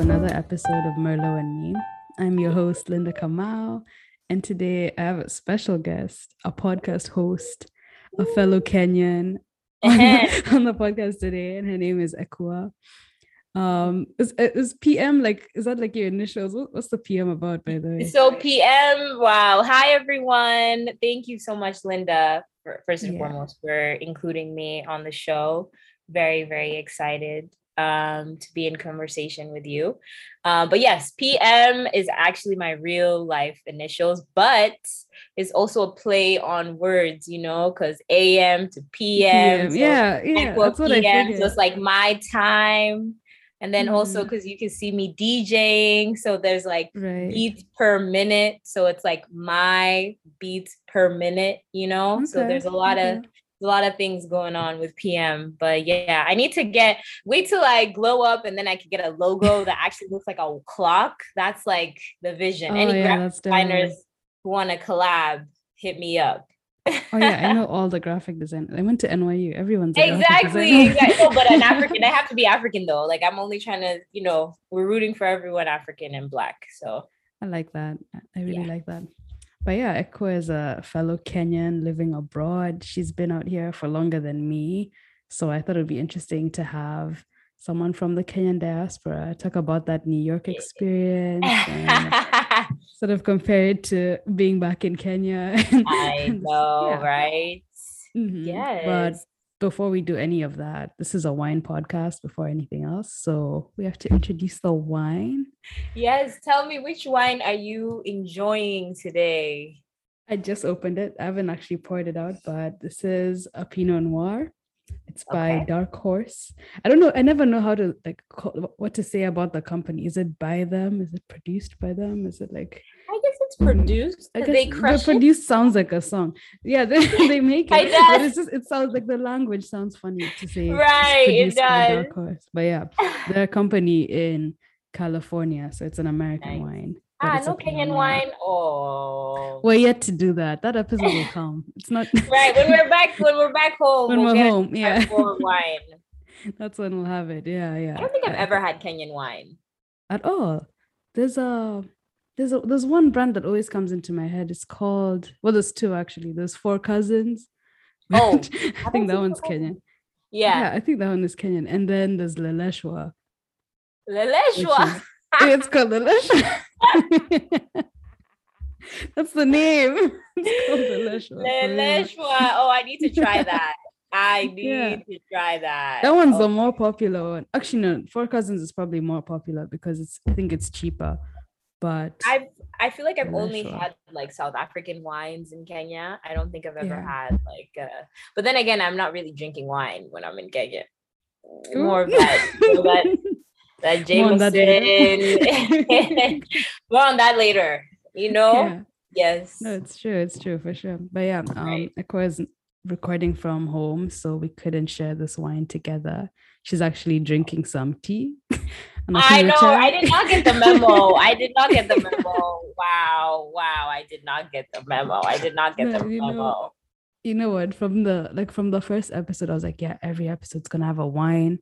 another episode of Merlot and Me. I'm your host, Linda Kamau, and today I have a special guest, a podcast host, a fellow Kenyan on the, on the podcast today, and her name is Ekua. Um, is, is PM like, is that like your initials? What, what's the PM about, by the way? So, PM, wow. Hi, everyone. Thank you so much, Linda, for, first and Yeah. foremost, for including me on the show. Very, very excited um, to be in conversation with you. Um, but yes, PM is actually my real life initials, but it's also a play on words, you know, because AM to PM. so yeah, yeah, Equal that's what I PM, figured. So it's like my time. And then also Mhm. because you can see me DJing. So there's like right. beats per minute. So it's like my beats per minute, you know? So there's a lot of okay. A lot of things going on with PM. But yeah, I need to get wait till I glow up and then I can get a logo that actually looks like a clock. That's like the vision. Oh, Any yeah, graphic designers who want to collab, hit me up. Oh yeah, I know all the graphic design. I went to NYU. Everyone's Exactly, exactly. No, but an African, I have to be African though. Like I'm only trying to, you know, we're rooting for everyone African and black. So I like that. I really Yeah. like that. But yeah, Ekwa is a fellow Kenyan living abroad. She's been out here for longer than me. So I thought it would be interesting to have someone from the Kenyan diaspora talk about that New York experience and sort of compare it to being back in Kenya. I know, yeah. right? Mhm. Yes. But before we do any of that, this is a wine podcast before anything else. So we have to introduce the wine. Yes, tell me which wine are you enjoying today? I just opened it. I haven't actually poured it out, but this is a Pinot Noir. It's by Okay. Dark Horse. I don't know. I never know how to like call, what to say about the company. Is it by them? Is it produced by them? Is it like it's produced. I guess they the crush it? produced sounds like a song. Yeah, they, they make it, but it's just it sounds like the language sounds funny to say. Right, it does. Horse. But yeah, they're a company in California, so it's an American Nice. wine. Ah, no Kenyan wine. Oh, We're yet to do that. That episode will come. It's not right. When we're back, when we're back home, when we'll we're home. Yeah, wine. that's when we'll have it. Yeah, yeah. I don't think I've ever had Kenyan wine. at all. There's a there's a there's one brand that always comes into my head. It's called well, there's two actually. There's Four Cousins. Oh, I think that one's Kenyan. Yeah, I think that one is Kenyan. And then there's Leleshwa. Leleshwa. is- it's called Leleshwa. That's the name. It's called Leleshwa. Leleshwa. Oh, I need to try that. I need Yeah. to try that. That one's Oh, the more popular one. Actually, no, Four Cousins is probably more popular because it's I think it's cheaper. But I've I feel like I've only Leleshwa. had like South African wines in Kenya. I don't think I've ever Yeah. had like uh but then again I'm not really drinking wine when I'm in Kenya. More of that, that, that More on that Jameson. later. More on that later. You know? yeah. Yes. No, it's true. It's true for sure. But yeah, um, Right. Is recording from home, so we couldn't share this wine together. She's actually drinking some tea. I know. I did not get the memo. I did not get the memo. Wow. Wow. I did not get the memo. I did not get No, the you know, memo. you know what? From the like from the first episode, I was like, yeah, every episode's gonna have a wine,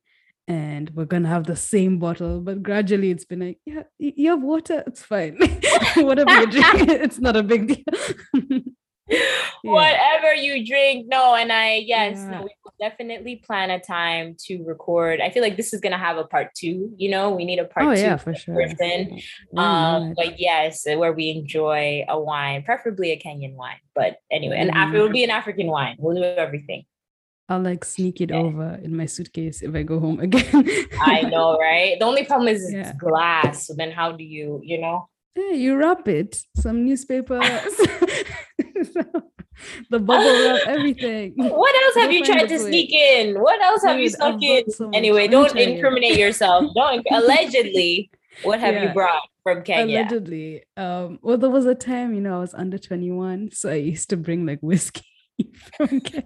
and we're gonna have the same bottle. But gradually, it's been like, yeah, you have water, it's fine. Whatever you drink, it's not a big deal. Whatever you drink. No, and I yes, Yeah. no, we will definitely plan a time to record. I feel like this is gonna have a part two, you know, we need a part Oh two yeah, for sure. person. Why Um, but yes, where we enjoy a wine, preferably a Kenyan wine. But anyway, and Mhm. it will be an African wine. We'll do everything. I'll like sneak it Yeah. over in my suitcase if I go home again. I know, right? The only problem is it's glass. So then how do you, you know? Yeah, you wrap it, some newspaper, the bubble wrap, everything. What else have you tried to sneak in? What else have you Dude, I've snuck in? so. Anyway, don't incriminate yourself. Don't allegedly. What have you brought from Kenya? Allegedly. Um, well, there was a time, you know, I was under 21, so I used to bring like whiskey from Kenya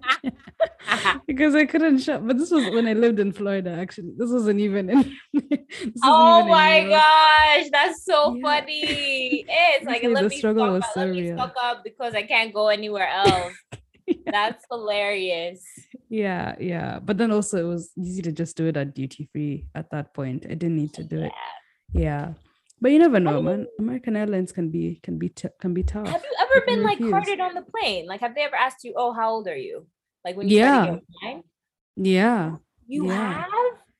because I couldn't shop. But this was when I lived in Florida, actually. This wasn't even in. oh even my York. gosh, that's so Yeah. funny. It's like let the me struggle was up, so let me stock up because I can't go anywhere else. Yeah. That's hilarious. Yeah, yeah. But then also it was easy to just do it at duty free at that point. I didn't need to do Yeah. it. Yeah. But you never know, oh. man. American Airlines can be can be t- can be tough. Have you ever been like carded on the plane? Like, have they ever asked you, "Oh, how old are you?" Like when you yeah, yeah, you yeah. have.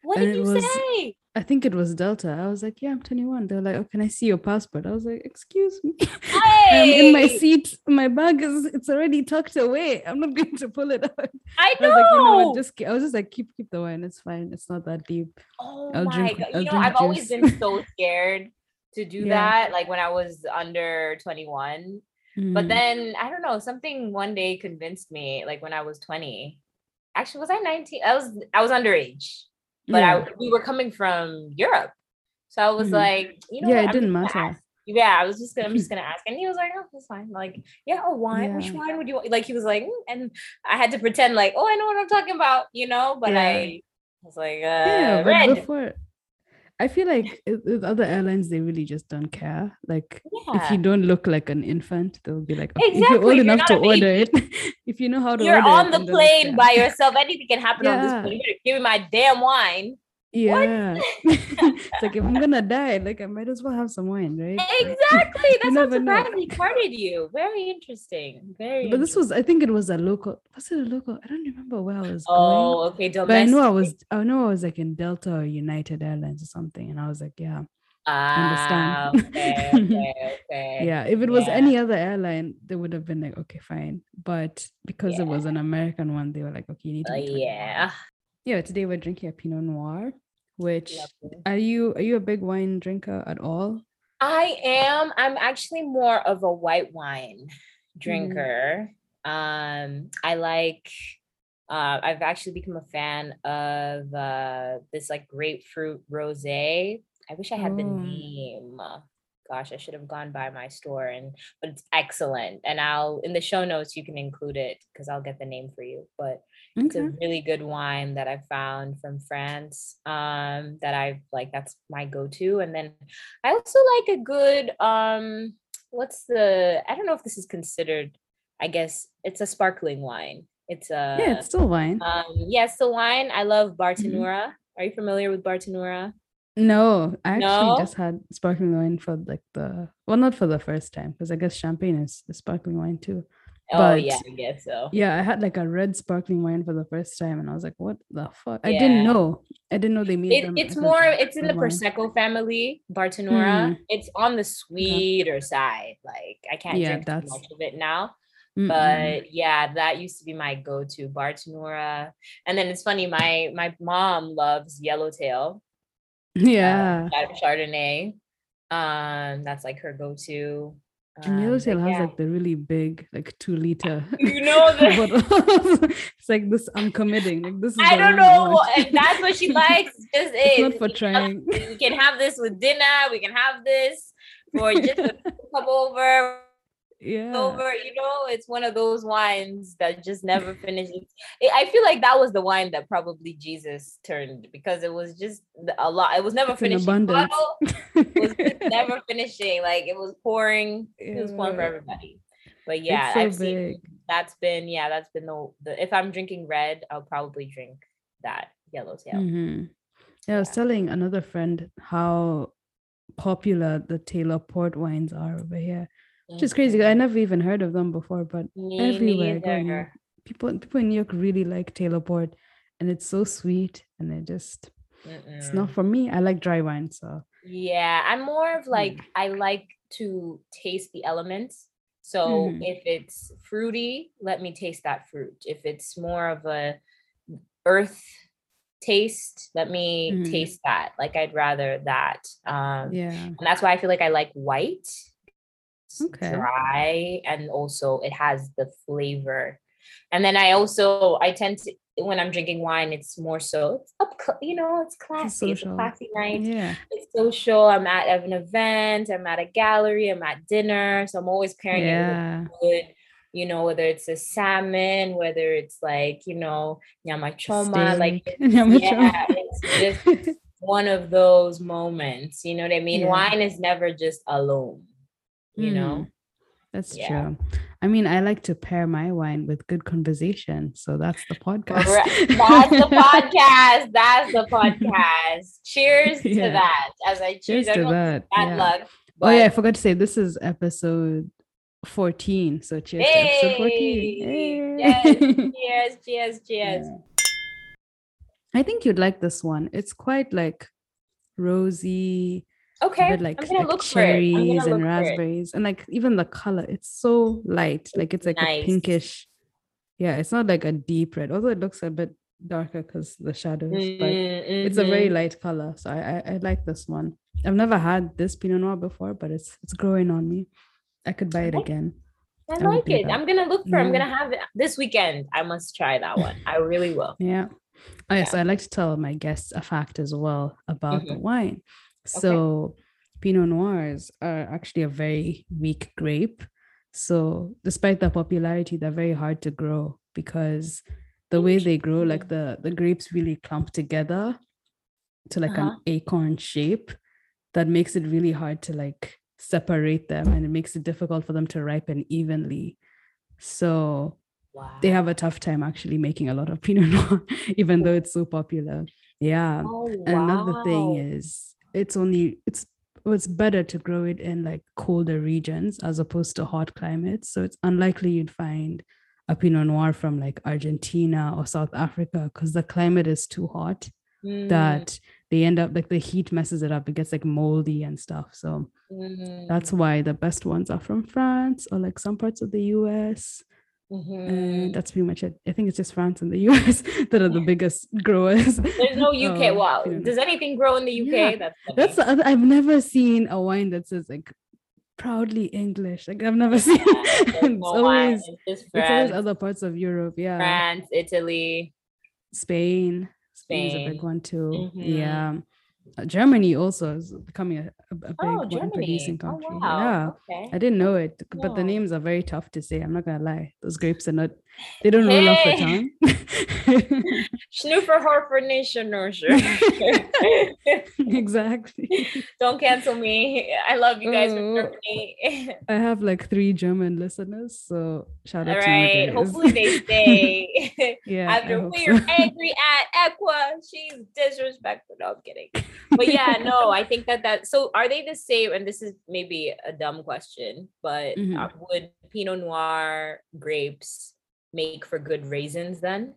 What and did you was, say? I think it was Delta. I was like, yeah, I'm 21. They're like, oh, can I see your passport? I was like, excuse me. Hey! I'm in my seat. My bag is it's already tucked away. I'm not going to pull it out. I know. I was like, you know what? Just I was just like, keep keep the wine. It's fine. It's not that deep. Oh I'll my drink, god. I'll you know, I've juice. always been so scared to do yeah. that. Like when I was under 21. Mm. But then I don't know, something one day convinced me, like when I was 20. Actually, was I 19? I was I was underage but yeah. I, we were coming from Europe. So I was mm-hmm. like, you know, yeah, what? it I'm didn't matter. Ask. Yeah, I was just gonna, I'm just gonna ask, and he was like, "Oh, that's fine." Like, yeah, oh, wine. Yeah. Which wine would you want? Like, he was like, mm, and I had to pretend like, "Oh, I know what I'm talking about," you know. But. I was like, uh, "Yeah, red." I feel like with other airlines, they really just don't care. Like, yeah. if you don't look like an infant, they'll be like, okay, exactly. if you're old you're enough to order it, if you know how to, you're on the plane by yourself. Anything can happen on this plane. Give me my damn wine. Yeah. it's like if I'm gonna die, like I might as well have some wine, right? Exactly. That's what surprisingly carded you. Very interesting. Very But this was I think it was a local was it a local? I don't remember where I was oh, going. okay. Domestic. But I know I was I know I was like in Delta or United Airlines or something. And I was like, yeah. Ah, understand. Okay, okay, okay. yeah, if it was yeah. any other airline, they would have been like, okay, fine. But because yeah. it was an American one, they were like, okay, you need to. Uh, yeah. Yeah. Today we're drinking a Pinot Noir which are you are you a big wine drinker at all? I am. I'm actually more of a white wine mm-hmm. drinker. Mm. Um, I like uh, I've actually become a fan of uh, this like grapefruit rosé. I wish I had oh. the name. Gosh, I should have gone by my store and but it's excellent. And I'll in the show notes you can include it because I'll get the name for you. But Okay. It's a really good wine that I found from France. Um, that I've like. That's my go-to. And then I also like a good um, what's the? I don't know if this is considered. I guess it's a sparkling wine. It's a yeah, it's still wine. Um, yeah, it's still wine. I love Bartenura. Mm-hmm. Are you familiar with Bartenura? No, I actually just had sparkling wine for like the well, not for the first time because I guess champagne is a sparkling wine too. Oh but, yeah, I guess so. Yeah, I had like a red sparkling wine for the first time, and I was like, "What the fuck?" Yeah. I didn't know. I didn't know they made it, It's more. It's in the wine. prosecco family, Bartenura. Mm. It's on the sweeter yeah. side. Like I can't yeah, drink that's... much of it now. Mm-mm. But yeah, that used to be my go-to Bartenura. And then it's funny, my my mom loves Yellowtail. Yeah, uh, Chardonnay. Um, that's like her go-to. Um, has yeah. like the really big, like two liter. You know the- it's like this. I'm committing. Like this. Is I don't know, that's what she likes. Just it's not for trying. We can have this with dinner. We can have this for just a come over yeah. over you know it's one of those wines that just never finishes. I feel like that was the wine that probably jesus turned because it was just a lot it was never it's finishing it was never finishing like it was pouring yeah. it was pouring for everybody. But yeah so i've big. seen that's been yeah that's been the, the if i'm drinking red i'll probably drink that yellowtail. Mm-hmm. yeah, i was telling another friend how popular the taylor port wines are over here which is crazy. I never even heard of them before, but Me everywhere people people in New York really like Taylor Port, and it's so sweet, and it just Mm-mm. it's not for me. I like dry wine, so yeah, I'm more of like mm. I like to taste the elements. So mm. if it's fruity, let me taste that fruit. If it's more of a earth taste, let me mm. taste that. Like I'd rather that. Um, yeah, and that's why I feel like I like white okay. dry and also it has the flavor. And then I also I tend to when I'm drinking wine, it's more so it's up, you know, it's classy. It's, it's a classy night. Yeah. It's social. I'm at an event, I'm at a gallery, I'm at dinner. So I'm always pairing yeah. it with good, you know, whether it's a salmon, whether it's like, you know, nyama choma, like yeah, it's just one of those moments. You know what I mean? Yeah. Wine is never just alone you mm. know That's Yeah. true. I mean, I like to pair my wine with good conversation. So that's the podcast. That's the podcast. That's the podcast. Cheers to that. As I Cheers to that. bad yeah. luck. Oh yeah, I forgot to say this is episode 14. So cheers to episode 14. Hey! Hey. Yes. Cheers, cheers, cheers. Yeah. I think you'd like this one. It's quite like rosy, Okay. bit like, I'm gonna like look for it. I'm cherries gonna and look for it. raspberries, and like even the color. It's so light, like it's like Nice. a pinkish. Yeah, it's not like a deep red, although it looks a bit darker because the shadows. But Mm, it's a very mhm. light color, so I, I I like this one. I've never had this Pinot Noir before, but it's it's growing on me. I could buy it again. I, I like it. I'm gonna look for. I'm gonna have it this weekend. I must try that one. I really will. Yeah. Oh, yeah. Yeah. So I'd like to tell my guests a fact as well about the Mhm. wine. So Pinot Noirs are actually a very weak grape. So despite their popularity, they're very hard to grow because the way they grow, like the, the grapes really clump together to like Uh-huh. an acorn shape that makes it really hard to like separate them and it makes it difficult for them to ripen evenly. So Wow. they have a tough time actually making a lot of Pinot Noir, even though it's so popular. Yeah. Oh, And another thing is it's only it's well, it's better to grow it in like colder regions as opposed to hot climates. So it's unlikely you'd find a Pinot Noir from like Argentina or South Africa because the climate is too hot Mm, that they end up like the heat messes it up. It gets like moldy and stuff. So mm, that's why the best ones are from France or like some parts of the US. Mhm. And that's pretty much it. I think it's just France and the US that are the biggest growers. There's no UK. of wow. Pinot Noir. Does anything grow in the UK? Yeah, That's funny. That's the other, I've never seen a wine that says like proudly English. Like I've never seen. Yeah, it's always it's it's always other parts of Europe. Yeah, France, Italy. Spain. Spain is a big one too. Mhm. Yeah. Germany also is becoming a, a, big Oh, wine Germany. producing Oh, country. wow. Yeah. Okay. I didn't know it, but the names are very tough to say. I'm not gonna lie; those grapes are not. They don't roll off the Hey. tongue. Schnufferhofer Nation exactly. Don't cancel me. I love you guys Oh. Germany. I have like three German listeners, so shout out All to you right. guys. Hopefully they stay. yeah, After we're so. angry at Equa, she's disrespectful. No, I'm kidding. But yeah, no, I think that that. So are they the same? And this is maybe a dumb question, but Mhm. uh, would Pinot Noir grapes make for good raisins then?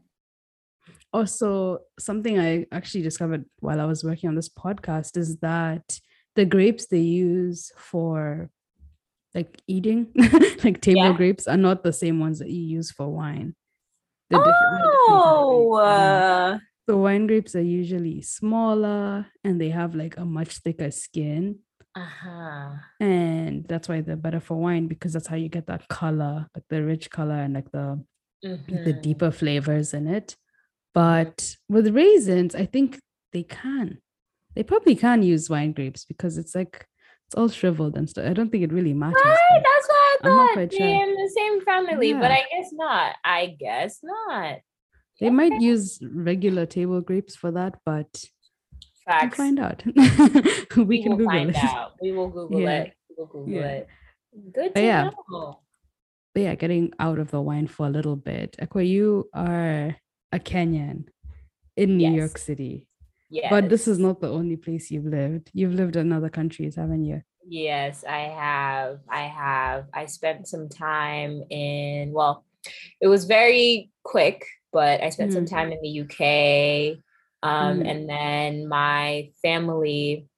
Also, something I actually discovered while I was working on this podcast is that the grapes they use for like eating, like table Yeah. grapes, are not the same ones that you use for wine. They're different- different kind Oh, uh, So wine grapes are usually smaller and they have like a much thicker skin. uh-huh. And that's why they're better for wine because that's how you get that color, like the rich color and like the the Mhm. deeper flavors in it. But with raisins, I think they can. They probably can use wine grapes because it's like it's all shriveled and stuff. I don't think it really matters. Right, that's what I thought. They're in the same family, but I guess not. I guess not. They might use regular table grapes for that, but we'll find out. we, can will Google find it. out. We will Google Yeah. it. We will Google Yeah. it. Good to yeah. know. But yeah, getting out of the wine for a little bit. Aqua, you are a Kenyan in New York City. Yes. But this is not the only place you've lived. You've lived in other countries, haven't you? Yes, I have. I have. I spent some time in, well, it was very quick, but I spent some Mhm. time in the UK. Um, Mhm. And then my family,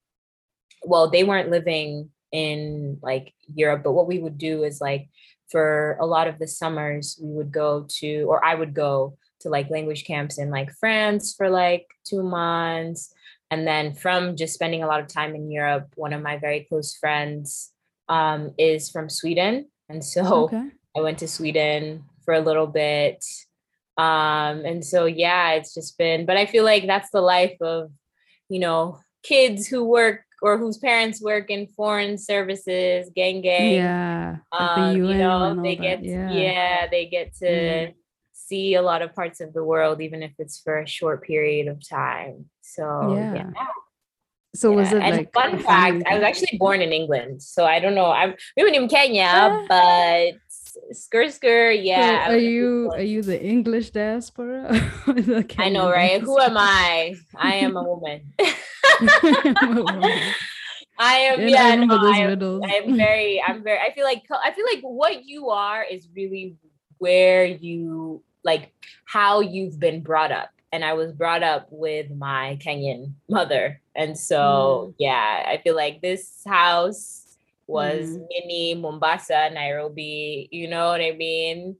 well, they weren't living in like Europe, but what we would do is like for a lot of the summers, we would go to, or I would go to like language camps in like France for like two months. And then from just spending a lot of time in Europe, one of my very close friends um, is from Sweden. And so Okay. I went to Sweden for a little bit. Um, and so, yeah, it's just been, but I feel like that's the life of, you know, kids who work or whose parents work in foreign services, gang gang. Yeah. Um, you know, they get, yeah. yeah. they get to Mhm. see a lot of parts of the world, even if it's for a short period of time. So, Yeah. yeah. So was Yeah, it and like fun fact, I was actually born in England, so I don't know. I'm we in Kenya, Ah. but skr skr, yeah. I are you are you the English diaspora? the I know, right? Who am? I? I am a woman. I am, I yeah, no, I am. I'm very, I'm very, I feel like, I feel like what you are is really where you, like, how you've been brought up. And I was brought up with my Kenyan mother. And so, yeah, I feel like this house was Mm. mini Mombasa, Nairobi, you know what I mean?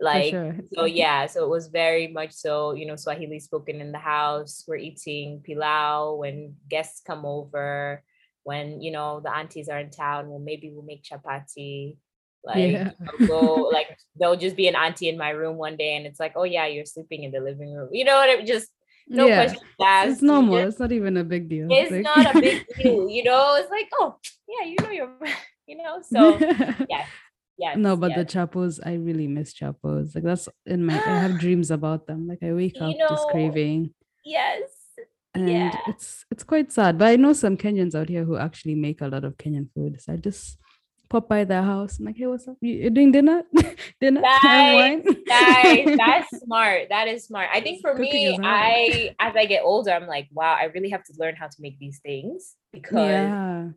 Like, sure. so yeah, so it was very much so, you know, Swahili spoken in the house. We're eating pilau when guests come over. When you know the aunties are in town, well, maybe we'll make chapati. Like Yeah. Go, like there'll just be an auntie in my room one day, and it's like, oh yeah, you're sleeping in the living room. You know what? I mean? Just no yeah. questions asked. It's normal. just- It's not even a big deal. it's like- not a big deal. You know, it's like, oh yeah, you know you're, you know. So yeah, yeah. no, but the chapos, I really miss chapos. Like that's in my. I have dreams about them. Like I wake You up just craving, yes, and yeah. it's it's quite sad. But I know some Kenyans out here who actually make a lot of Kenyan food. So I just pop by their house. I'm like, hey, what's up? You you doing dinner? dinner? Nice. Nice. That's smart. That is smart. I think for Cooking me. I as I get older, I'm like, wow, I really have to learn how to make these things because yeah.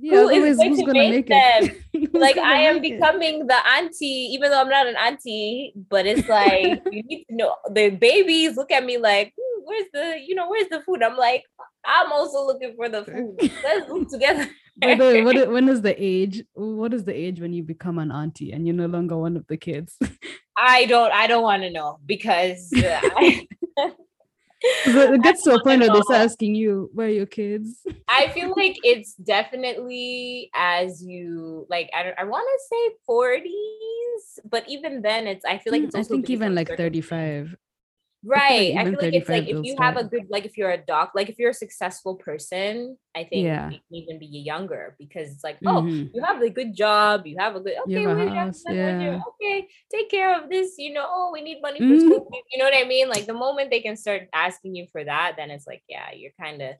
Who is going who's to gonna make? Who's like I am make it? becoming the auntie, even though I'm not an auntie, but it's like you need to know the babies look at me like, "Hmm, where's the, you know, where's the food? I'm like, I'm also looking for the food. Let's look together. By the way, what when is the age? What is the age when you become an auntie and you're no longer one of the kids? I don't, I don't want to know because uh, I, it gets to a point where they start asking you, "Where are your kids?" I feel like it's definitely as you like. I I want to say 40s, but even then, it's. I feel like Mm, it's. I think even like 35. Right. I feel like it's like if you have a good, like if you're a doc, like if you're a successful person, I think Yeah. you can even be younger because it's like, oh, Mhm. you have a good job, you have a good, okay, have a house, where's your- yeah. okay, take care of this, you know, oh, we need money for Mhm. school, you know what I mean? Like the moment they can start asking you for that, then it's like, yeah, you're kind of,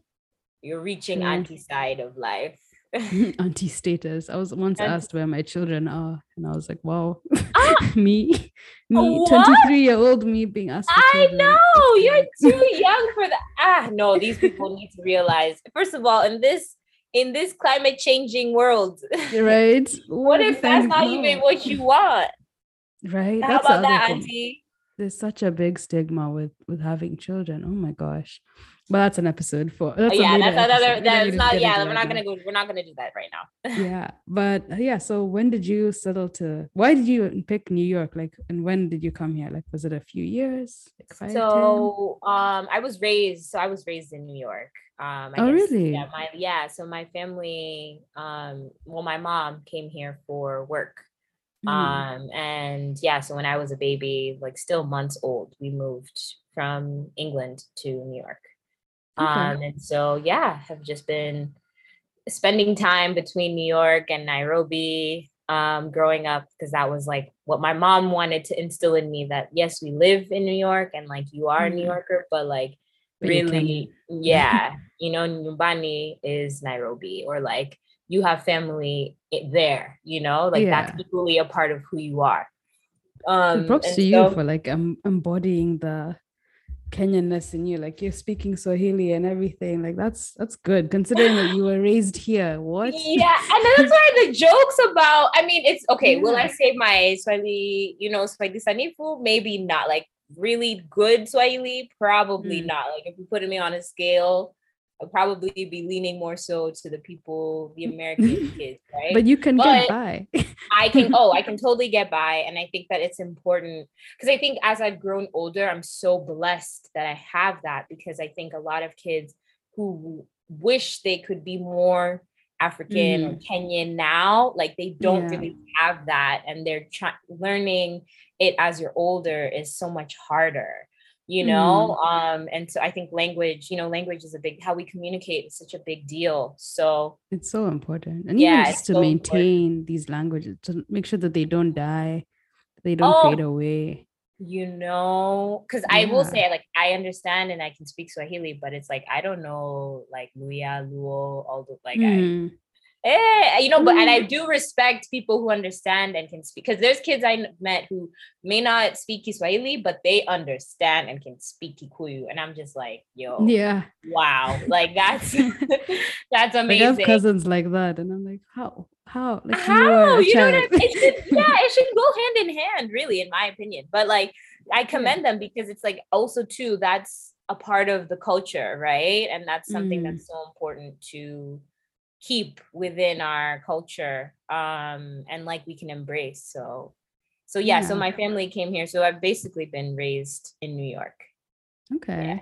you're reaching True. auntie side of life. auntie status. I was once Auntie- asked where my children are, and I was like, "Wow, Ah! me, me, 23 year old me being asked." I know you're too young for that. Ah, no, these people need to realize. First of all, in this in this climate changing world, right. what if that's not now? even what you want? Right. How That's about that, thing. Auntie? There's such a big stigma with with having children. Oh my gosh. But that's an episode for. That's Oh, yeah, that's another. episode. We don't That's not. Yeah, we're not gonna go. We're not gonna do that right now. yeah but uh, yeah so when did you settle to why did you pick new york like and when did you come here like was it a few years like five, so um i was raised so i was raised in new york um I Oh, guess, really? yeah my yeah so my family um well my mom came here for work Mm. um and yeah so when i was a baby like still months old we moved from england to new york Okay. um and so yeah have just been spending time between new york and nairobi um growing up because that was like what my mom wanted to instill in me that yes we live in new york and like you are a new Mhm. yorker but like But really yeah you know nyumbani is nairobi or like you have family there you know like that's Yeah. equally a part of who you are um props to you for like um, embodying the kenyanness in you like you're speaking swahili and everything like that's that's good considering that you were raised here what Yeah, and that's why the jokes about. I mean, it's okay. Will I say my Swahili? You know, Swahili Sanifu? Maybe not. Like really good Swahili, probably Mm. not. Like if you put me on a scale, I'll probably be leaning more so to the people, the American kids, right? but you can But- get by I can oh, I can totally get by. And I think that it's important because I think as I've grown older, I'm so blessed that I have that because I think a lot of kids who wish they could be more African or mm-hmm. Kenyan now, like they don't Yeah. really have that. And they're trying learning it as you're older is so much harder. You know, um, and so I think language, you know, language is a big how we communicate is such a big deal. So it's so important and Yeah, even just to so important. maintain these languages to make sure that they don't die they don't Oh, fade away You know, because yeah. I will say, like, I understand and I can speak Swahili, but it's like I don't know, like Luhya, Luo, all the like mm. I hmm eh, you know, but and I mm. do respect people who understand and can speak because there's kids I met who may not speak Kiswahili, but they understand and can speak Kikuyu. And I'm just like, yo, yeah, wow, like that's that's amazing. I have cousins like that, and I'm like, how? How? Like, how? You, you know what I mean? It should, yeah, it should go hand in hand, really, in my opinion. But like, I commend yeah. them because it's like also too that's a part of the culture, right? And that's something mm. that's so important to keep within our culture um and like we can embrace so so yeah, yeah. so my family came here so i've basically been raised in new york okay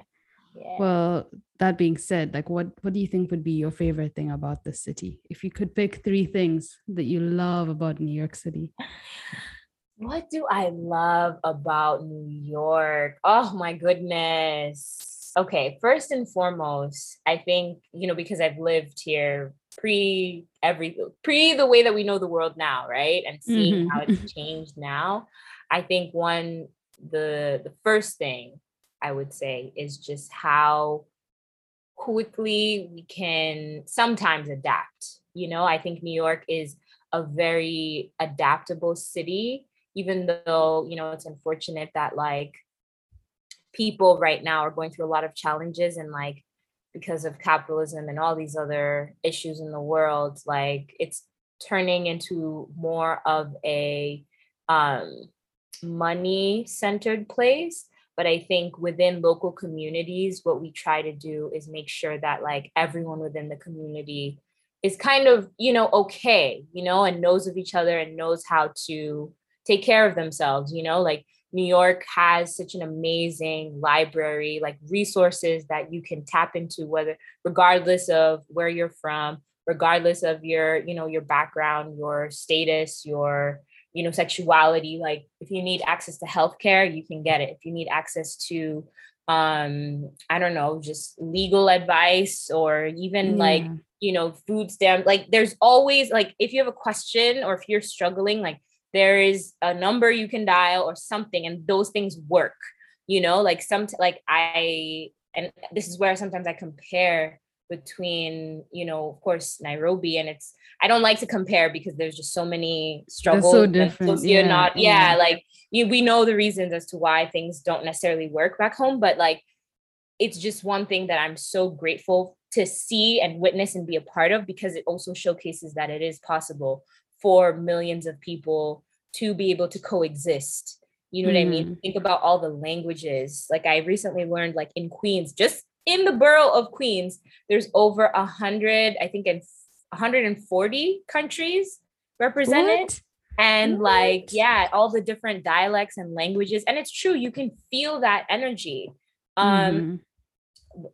yeah. yeah. well that being said like what what do you think would be your favorite thing about the city if you could pick three things that you love about new york city what do i love about new york oh my goodness okay first and foremost i think you know because i've lived here pre every pre the way that we know the world now, right? And seeing mm-hmm. how it's changed now. I think one the the first thing I would say is just how quickly we can sometimes adapt. You know, I think New York is a very adaptable city, even though, you know, it's unfortunate that like people right now are going through a lot of challenges and like because of capitalism and all these other issues in the world like it's turning into more of a um, money centered place. But i think within local communities what we try to do is make sure that like everyone within the community is kind of you know okay you know and knows of each other and knows how to take care of themselves you know like New York has such an amazing library, like resources that you can tap into, whether regardless of where you're from, regardless of your, you know, your background, your status, your, you know, sexuality. Like if you need access to healthcare, you can get it. If you need access to um, I don't know, just legal advice or even yeah. like, you know, food stamp, like there's always like if you have a question or if you're struggling, like there is a number you can dial or something and those things work you know? Like some like i and this is where sometimes i compare between you know of course nairobi and it's i don't like to compare because there's just so many struggles so different. so yeah, not yeah, yeah. like you, we know the reasons as to why things don't necessarily work back home but like it's just one thing that i'm so grateful to see and witness and be a part of because it also showcases that it is possible for millions of people to be able to coexist. You know mm. what I mean? Mm-hmm. Think about all the languages. Like I recently learned, like in Queens, just in the borough of Queens, there's over a hundred, I think, in 140 countries represented. What? And what? like, yeah, all the different dialects and languages. And it's true, you can feel that energy. Um, mm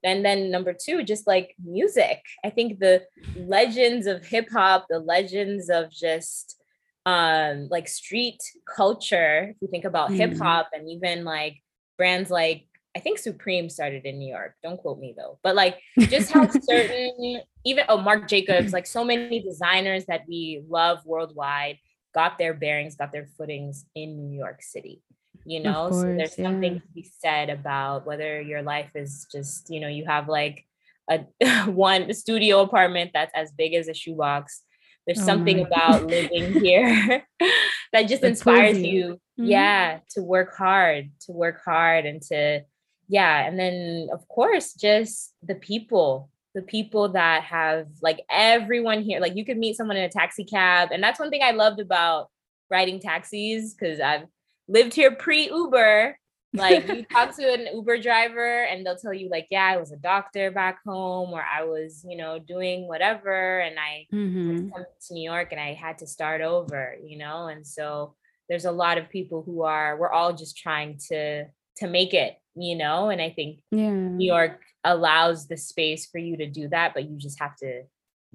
and then number two just like music i think the legends of hip hop the legends of just um like street culture if you think about mm. hip hop and even like brands like I think Supreme started in New York. Don't quote me though. But like just how certain even oh Marc Jacobs, like so many designers that we love worldwide got their bearings, got their footings in New York City you know course, so there's yeah. something to be said about whether your life is just you know you have like a one studio apartment that's as big as a shoebox there's oh something about living here that just inspires you mm-hmm. yeah to work hard to work hard and to yeah and then of course just the people the people that have like everyone here like you could meet someone in a taxi cab and that's one thing i loved about riding taxis because i've lived here pre Uber. Like you talk to an Uber driver and they'll tell you, like, yeah, I was a doctor back home or I was, you know, doing whatever. And I mm-hmm. come to New York and I had to start over, you know? And so there's a lot of people who are, we're all just trying to to make it, you know? And I think yeah. New York allows the space for you to do that, but you just have to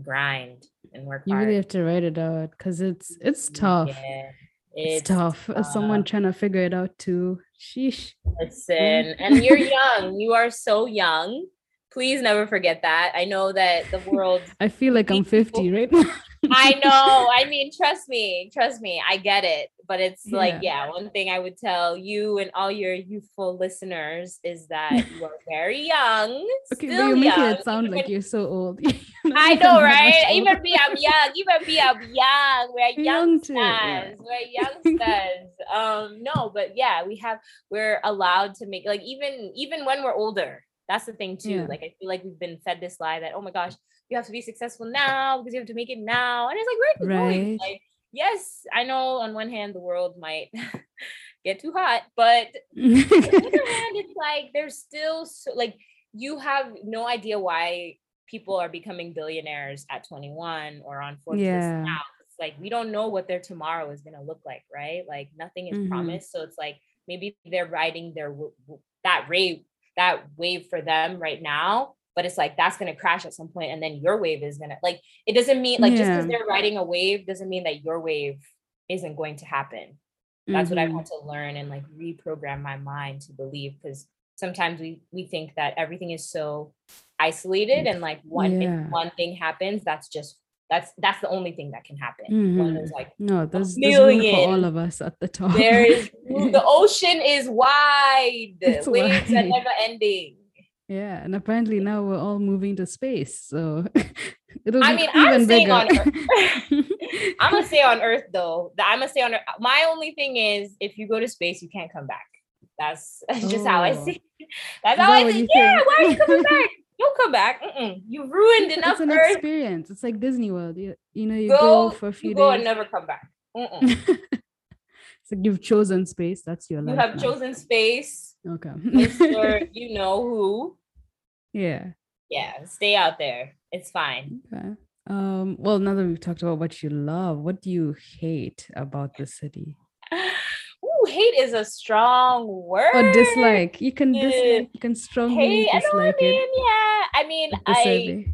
grind and work you hard. really have to write it out because it's it's tough. Yeah. It's, it's tough. Uh, someone trying to figure it out too. Sheesh. Listen, and you're young. You are so young. Please never forget that. I know that the world. I feel like I'm 50 people, right now. I know. I mean, trust me. Trust me. I get it. But it's yeah. like, yeah, one thing I would tell you and all your youthful listeners is that you are very young. Okay, but you're making it sound like you're so old. I know, right? Even me, I'm young. Even me, I'm young. We're young youngsters. Yeah. We're youngsters. um, no, but yeah, we have we're allowed to make like even even when we're older. That's the thing too. Yeah. Like I feel like we've been fed this lie that oh my gosh, you have to be successful now because you have to make it now. And it's like, where's right. going? Like, yes, I know on one hand the world might get too hot, but on the other hand, it's like there's still so like you have no idea why people are becoming billionaires at 21 or on Forbes yeah. now. It's like we don't know what their tomorrow is gonna look like, right? Like nothing is mm-hmm. promised. So it's like maybe they're riding their that wave that wave for them right now but it's like that's going to crash at some point and then your wave is going to like it doesn't mean like yeah. just because they're riding a wave doesn't mean that your wave isn't going to happen that's mm-hmm. what i've had to learn and like reprogram my mind to believe because sometimes we we think that everything is so isolated and like one yeah. if one thing happens that's just that's that's the only thing that can happen. Mm-hmm. There's like no, there's, there's room for all of us at the top. There is the ocean is wide. It's Waves wide. are never ending. Yeah, and apparently now we're all moving to space. So it'll I mean, I'm staying on Earth. I'm gonna stay on Earth though. I'm gonna stay on Earth. My only thing is, if you go to space, you can't come back. That's, that's just how I oh. see. It. That's how I see. Yeah, why are you coming back? Don't come back. Mm-mm. You ruined it's, enough. It's an Earth. experience. It's like Disney World. You you know you go, go for a few you days. Go and never come back. so you've chosen space. That's your life. You have now. chosen space. Okay. Mr. you know who. Yeah. Yeah. Stay out there. It's fine. Okay. Um, well, now that we've talked about what you love, what do you hate about the city? Ooh, hate is a strong word. Or dislike. You can dislike, you can strongly hate, dislike I mean, it. Yeah. I mean, I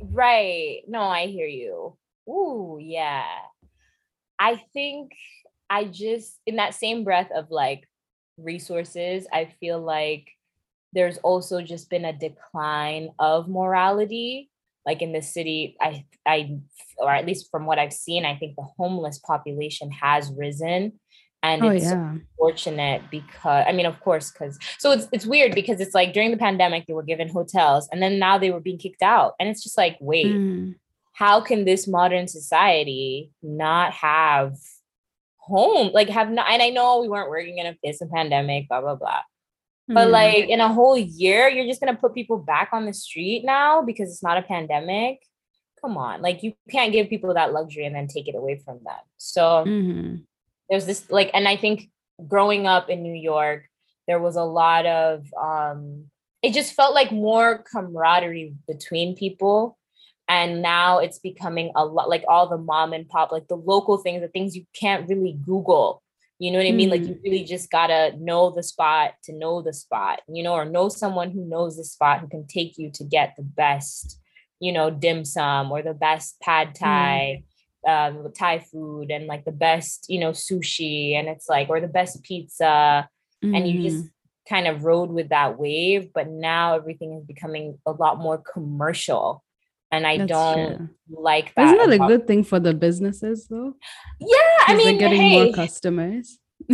right. No, I hear you. Ooh, yeah. I think I just in that same breath of like resources, I feel like there's also just been a decline of morality like in the city i i or at least from what i've seen i think the homeless population has risen and oh, it's yeah. fortunate because i mean of course because so it's, it's weird because it's like during the pandemic they were given hotels and then now they were being kicked out and it's just like wait mm. how can this modern society not have home like have not and i know we weren't working in a it's a pandemic blah blah blah but mm. like in a whole year, you're just gonna put people back on the street now because it's not a pandemic. Come on, like you can't give people that luxury and then take it away from them. So mm-hmm. there's this like, and I think growing up in New York, there was a lot of um it just felt like more camaraderie between people and now it's becoming a lot like all the mom and pop like the local things the things you can't really google you know what I mean? Mm. Like you mm. really just gotta know the spot to know the spot, you know, or know someone who knows the spot who can take you to get the best, you know, dim sum or the best pad thai, mm. um, Thai food and like the best, you know, sushi and it's like, or the best pizza. Mm. And you just mm-hmm. kind of rode with that wave. But now everything is becoming a lot more commercial and I That's don't true. like that. Isn't that a good thing for the businesses though? Yeah, I mean, they're getting hey, more customers.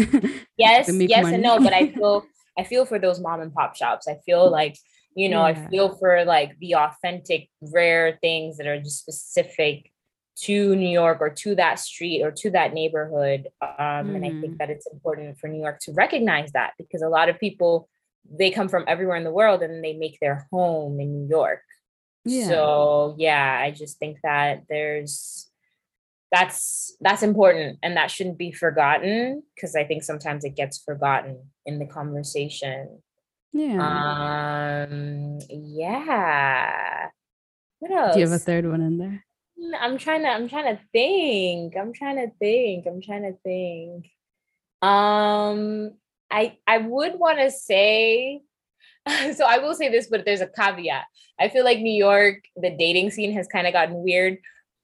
yes, yes, money. and no, but I feel I feel for those mom and pop shops. I feel like you know, yeah. I feel for like the authentic, rare things that are just specific to New York or to that street or to that neighborhood. Um, mm. And I think mm. that it's important for New York to recognize that because a lot of people they come from everywhere in the world and they make their home in New York. Yeah. So yeah, I just think that there's that's that's important and that shouldn't be forgotten because I think sometimes it gets forgotten in the conversation. Yeah. Um yeah. What else? Do you have a third one in there? I'm trying to I'm trying to think. I'm trying to think. I'm trying to think. Um I I would want to say so I will say this, but there's a caveat. I feel like New York, the dating scene has kind of gotten weird,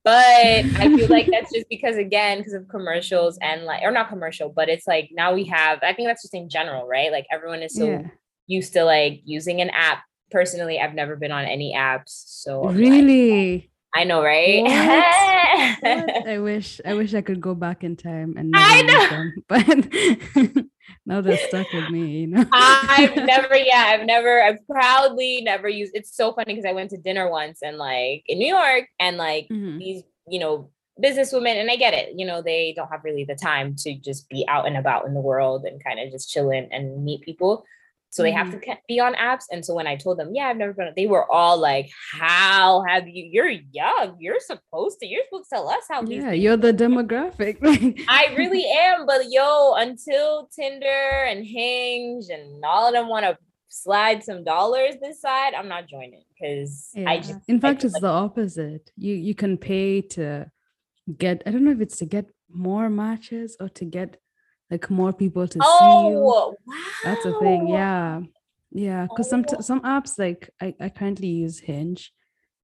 but I feel like that's just because again, because of commercials and like, or not commercial, but it's like now we have. I think that's just in general, right? Like everyone is so yeah. used to like using an app. Personally, I've never been on any apps, so really. I know, right? I wish I wish I could go back in time and I know. them, but now they're stuck with me. You know, I've never, yeah, I've never, I've proudly never used. It's so funny because I went to dinner once and like in New York, and like Mhm. these, you know, businesswomen, and I get it. You know, they don't have really the time to just be out and about in the world and kind of just chill in and meet people. So they have mm-hmm. to be on apps. And so when I told them, yeah, I've never been, they were all like, "How have you? You're young. You're supposed to. You're supposed to tell us how." yeah, you're the demographic. I really am, but yo, until Tinder and Hinge and all of them want to slide some dollars this side, I'm not joining because I just in fact it's like- the opposite you you can pay to get i don't know if it's to get more matches or to get like more people to see you. Oh wow, that's a thing yeah. Yeah because some Oh. some apps like I, I currently use hinge.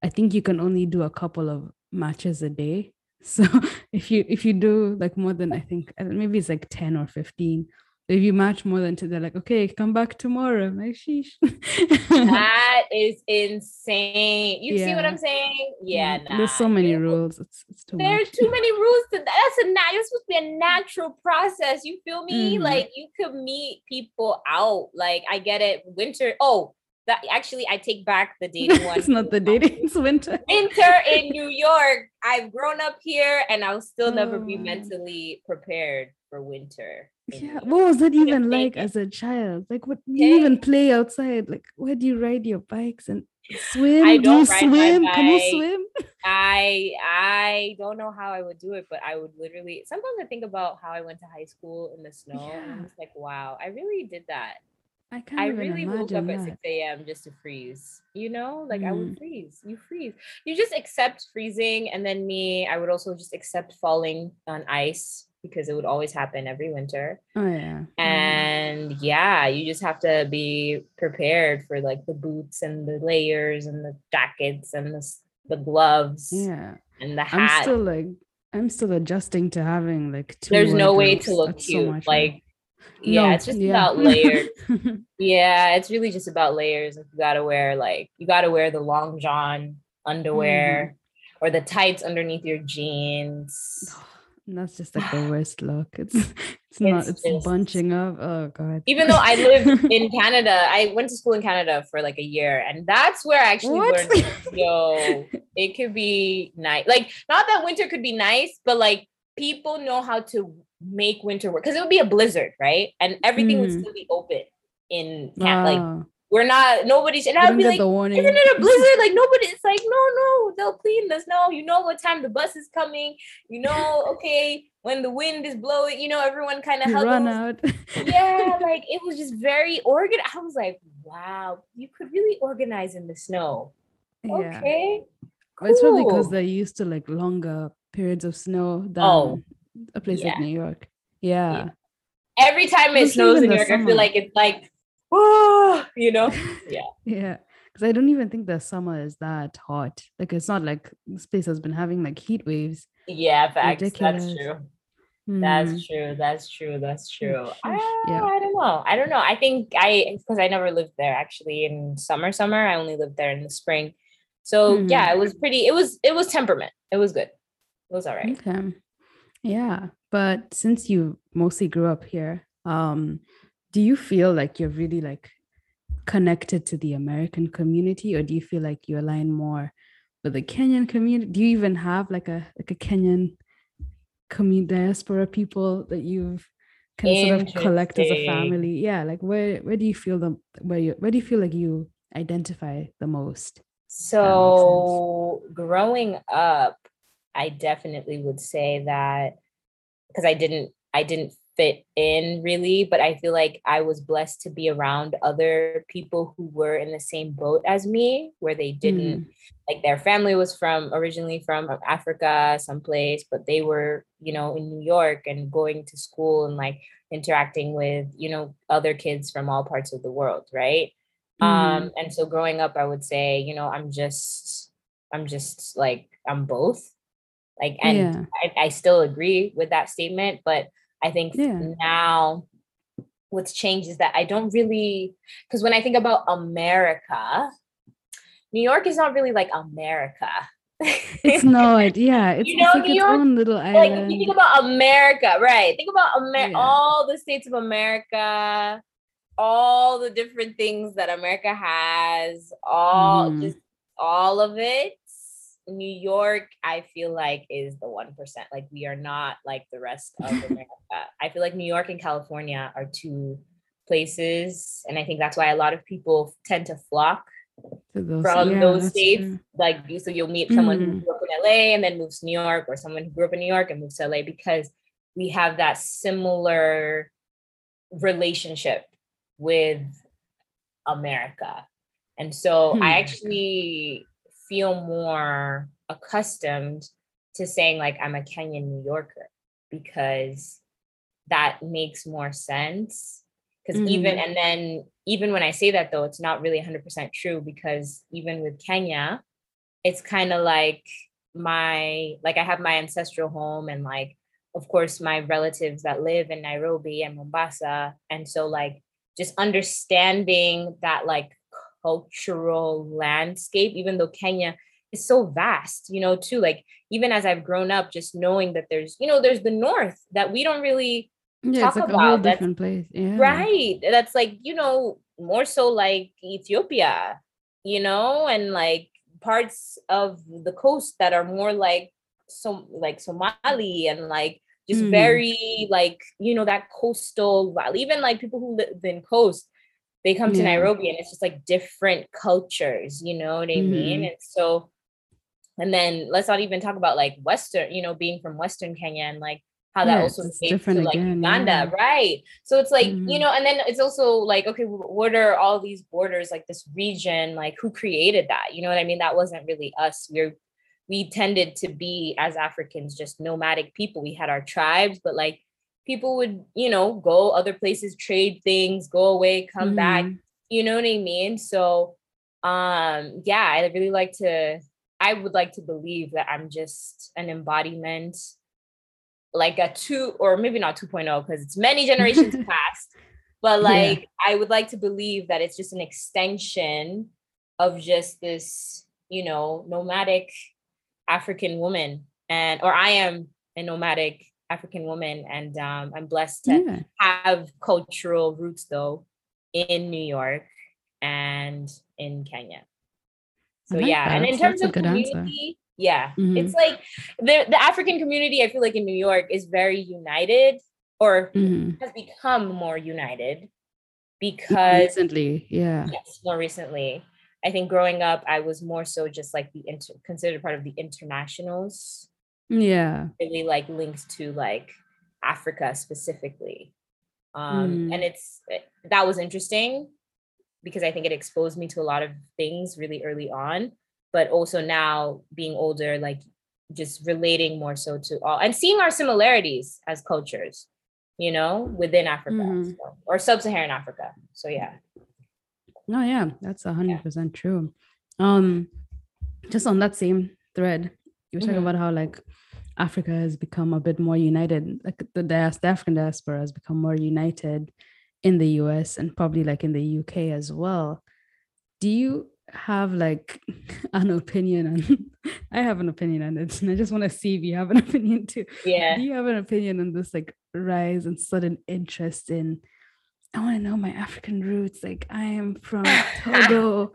I think you can only do a couple of matches a day. So if you if you do like more than i think maybe it's like 10 or 15 if you match more than two they're like okay come back tomorrow I'm like sheesh that is insane. You see what I'm saying? Yeah, Mm, there's so many rules it's, it's too There's much too many rules to that. That's a nat- it's supposed to be a natural process. You feel me? Mhm. Like you could meet people out. Like I get it. Winter. Oh, that actually I take back the dating one. it's not the dating it's winter winter in New York. I've grown up here and I'll still never be Oh. mentally prepared for winter. Yeah, what was that even like as a child? Like, what you even play outside? Like, where do you ride your bikes and swim? I do you don't swim? Can you swim? I I don't know how I would do it, but I would literally sometimes I think about how I went to high school in the snow and I'm just like, wow, I really did that. I can't I really woke up imagine at 6 a.m. just to freeze. You know, like I Mm. would freeze. You freeze. You just accept freezing. And then me, I would also just accept falling on ice because it would always happen every winter. Oh yeah. And yeah, you just have to be prepared for like the boots and the layers and the jackets and the, the gloves yeah. and the I'm hat. still like, I'm still adjusting to having like two. There's no way to look That's so cute. much like, yeah, No, it's just yeah. about layers. Yeah, it's really just about layers. Like you gotta wear like you gotta wear the long john underwear Mm-hmm. or the tights underneath your jeans. And that's just like the worst look. It's it's not It's it's just- bunching up. Oh god. Even though I live in Canada, I went to school in Canada for like a year, and that's where I actually What? learned. Yo, it could be nice. Like not that winter could be nice, but like people know how to make winter work because it would be a blizzard, right? And everything would Mm. still be open in Can- like Wow. We're not nobody's and I'd be like isn't it a blizzard? Like nobody, it's like, no, no, they'll clean the snow. You know what time the bus is coming. You know, okay, when the wind is blowing, you know, everyone kind of You run out. Yeah, like it was just very organized. I was like, wow, you could really organize in the snow. yeah. Okay. But It's probably because they're used to like longer periods of snow than Oh, a place yeah. like New York. Yeah. Every time it Especially snows in in New York, I feel like it's like, oh, you know? Yeah. Yeah. Because I don't even think the summer is that hot. Like it's not like this place has been having like heat waves. Yeah, facts. That's true. Mm, That's true. That's true. That's true. I, yeah. I don't know. I don't know. I think I because I never lived there actually in summer. Summer. I only lived there in the spring. So Mhm. yeah, it was pretty. It was it was temperament. It was good. It was all right. Okay. Yeah. But since you mostly grew up here, um, do you feel like you're really like connected to the American community, or do you feel like you align more with the Kenyan community? Do you even have like a like a Kenyan community diaspora people that you've can sort of collect as a family? Yeah, like where where do you feel the where you where do you feel like you identify the most? So growing up, I definitely would say that because I didn't I didn't fit in really, but I feel like I was blessed to be around other people who were in the same boat as me, where they didn't mm. like their family was from originally from uh, Africa, someplace, but they were, you know, in New York and going to school and like interacting with, you know, other kids from all parts of the world, right? Um, mm. and so growing up, I would say, you know, I'm just, I'm just like, I'm both. Like, and yeah. I, I still agree with that statement, but I think Yeah. now what's changed is that I don't really, because when I think about America, New York is not really like America. it's not. Yeah, it's, you know, it's like New its York, own little like island. if you think about America, right? Think about Amer- Yeah. all the states of America, all the different things that America has, all Mhm. just all of it. New York, I feel like is the one percent. Like we are not like the rest of America. I feel like New York and California are two places, and I think that's why a lot of people tend to flock to those, from yeah, those states. true. Like you, so you'll meet someone who Mhm. grew up in LA and then moves to New York, or someone who grew up in New York and moves to LA because we have that similar relationship with America. And so Hmm. I actually feel more accustomed to saying like I'm a Kenyan New Yorker because that makes more sense. Because even Mhm. and then even when I say that though, it's not really 100% true because even with Kenya, it's kind of like my like I have my ancestral home and like of course my relatives that live in Nairobi and Mombasa and so like just understanding that like cultural landscape even though Kenya is so vast you know too like even as I've grown up just knowing that there's you know there's the north that we don't really Yeah, talk it's like a whole different place. Yeah. right that's like you know more so like ethiopia you know and like parts of the coast that are more like so like somali and like just Mhm. very like you know that coastal even like people who live in coast they come to nairobi and it's just like different cultures you know what i mean Mhm. and so and then let's not even talk about like western you know being from western kenya and like how that Yeah, also it's to like again, Uganda, yeah. right? So it's like you Mhm. know, and then it's also like, okay, what are all these borders, like this region, like who created that? You know what I mean? That wasn't really us. We're we tended to be as Africans just nomadic people. We had our tribes, but like people would, you know, go other places, trade things, go away, come back. Mhm. You know what I mean? So um yeah, I really like to I would like to believe that I'm just an embodiment like a two or maybe not 2.0 because it's many generations past but Yeah. like i would like to believe that it's just an extension of just this you know nomadic african woman and or i am a nomadic african woman and um, i'm blessed to Yeah. have cultural roots though in new york and in kenya so like yeah and in terms That's a of good answer. community yeah Mhm. it's like the the african community i feel like in new york is very united or Mhm. has become more united because recently, yeah. yes more recently i think growing up i was more so just like the inter- considered part of the internationals Yeah. really like linked to like africa specifically um Mm. and it's that was interesting because i think it exposed me to a lot of things really early on but also now being older like just relating more so to all and seeing our similarities as cultures you know within africa Mhm. so- or sub-saharan africa so yeah No, yeah, that's a hundred percent true. Um, just on that same thread, you were talking Mhm. about how like Africa has become a bit more united. Like the, dias- the African diaspora has become more united in the US and probably like in the UK as well. Do you have like an opinion on I have an opinion on it and I just want to see if you have an opinion too. yeah Do you have an opinion on this like rise and sudden interest in I want to know my African roots. Like I am from Togo.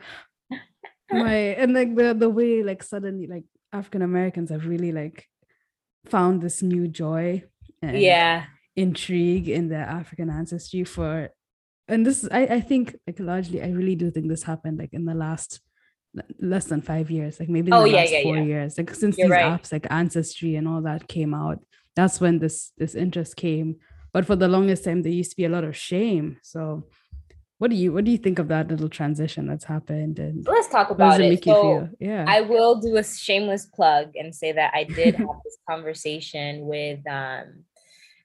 my and like the the way like suddenly like African Americans have really like found this new joy and yeah intrigue in their African ancestry for and this I, I think like largely I really do think this happened like in the last less than five years like maybe Oh, the yeah, last yeah, four yeah. years like since You're these right. apps like ancestry and all that came out that's when this this interest came but for the longest time there used to be a lot of shame so what do you what do you think of that little transition that's happened and let's talk about it it. make you so feel? Yeah. I will do a shameless plug and say that I did have this conversation with um,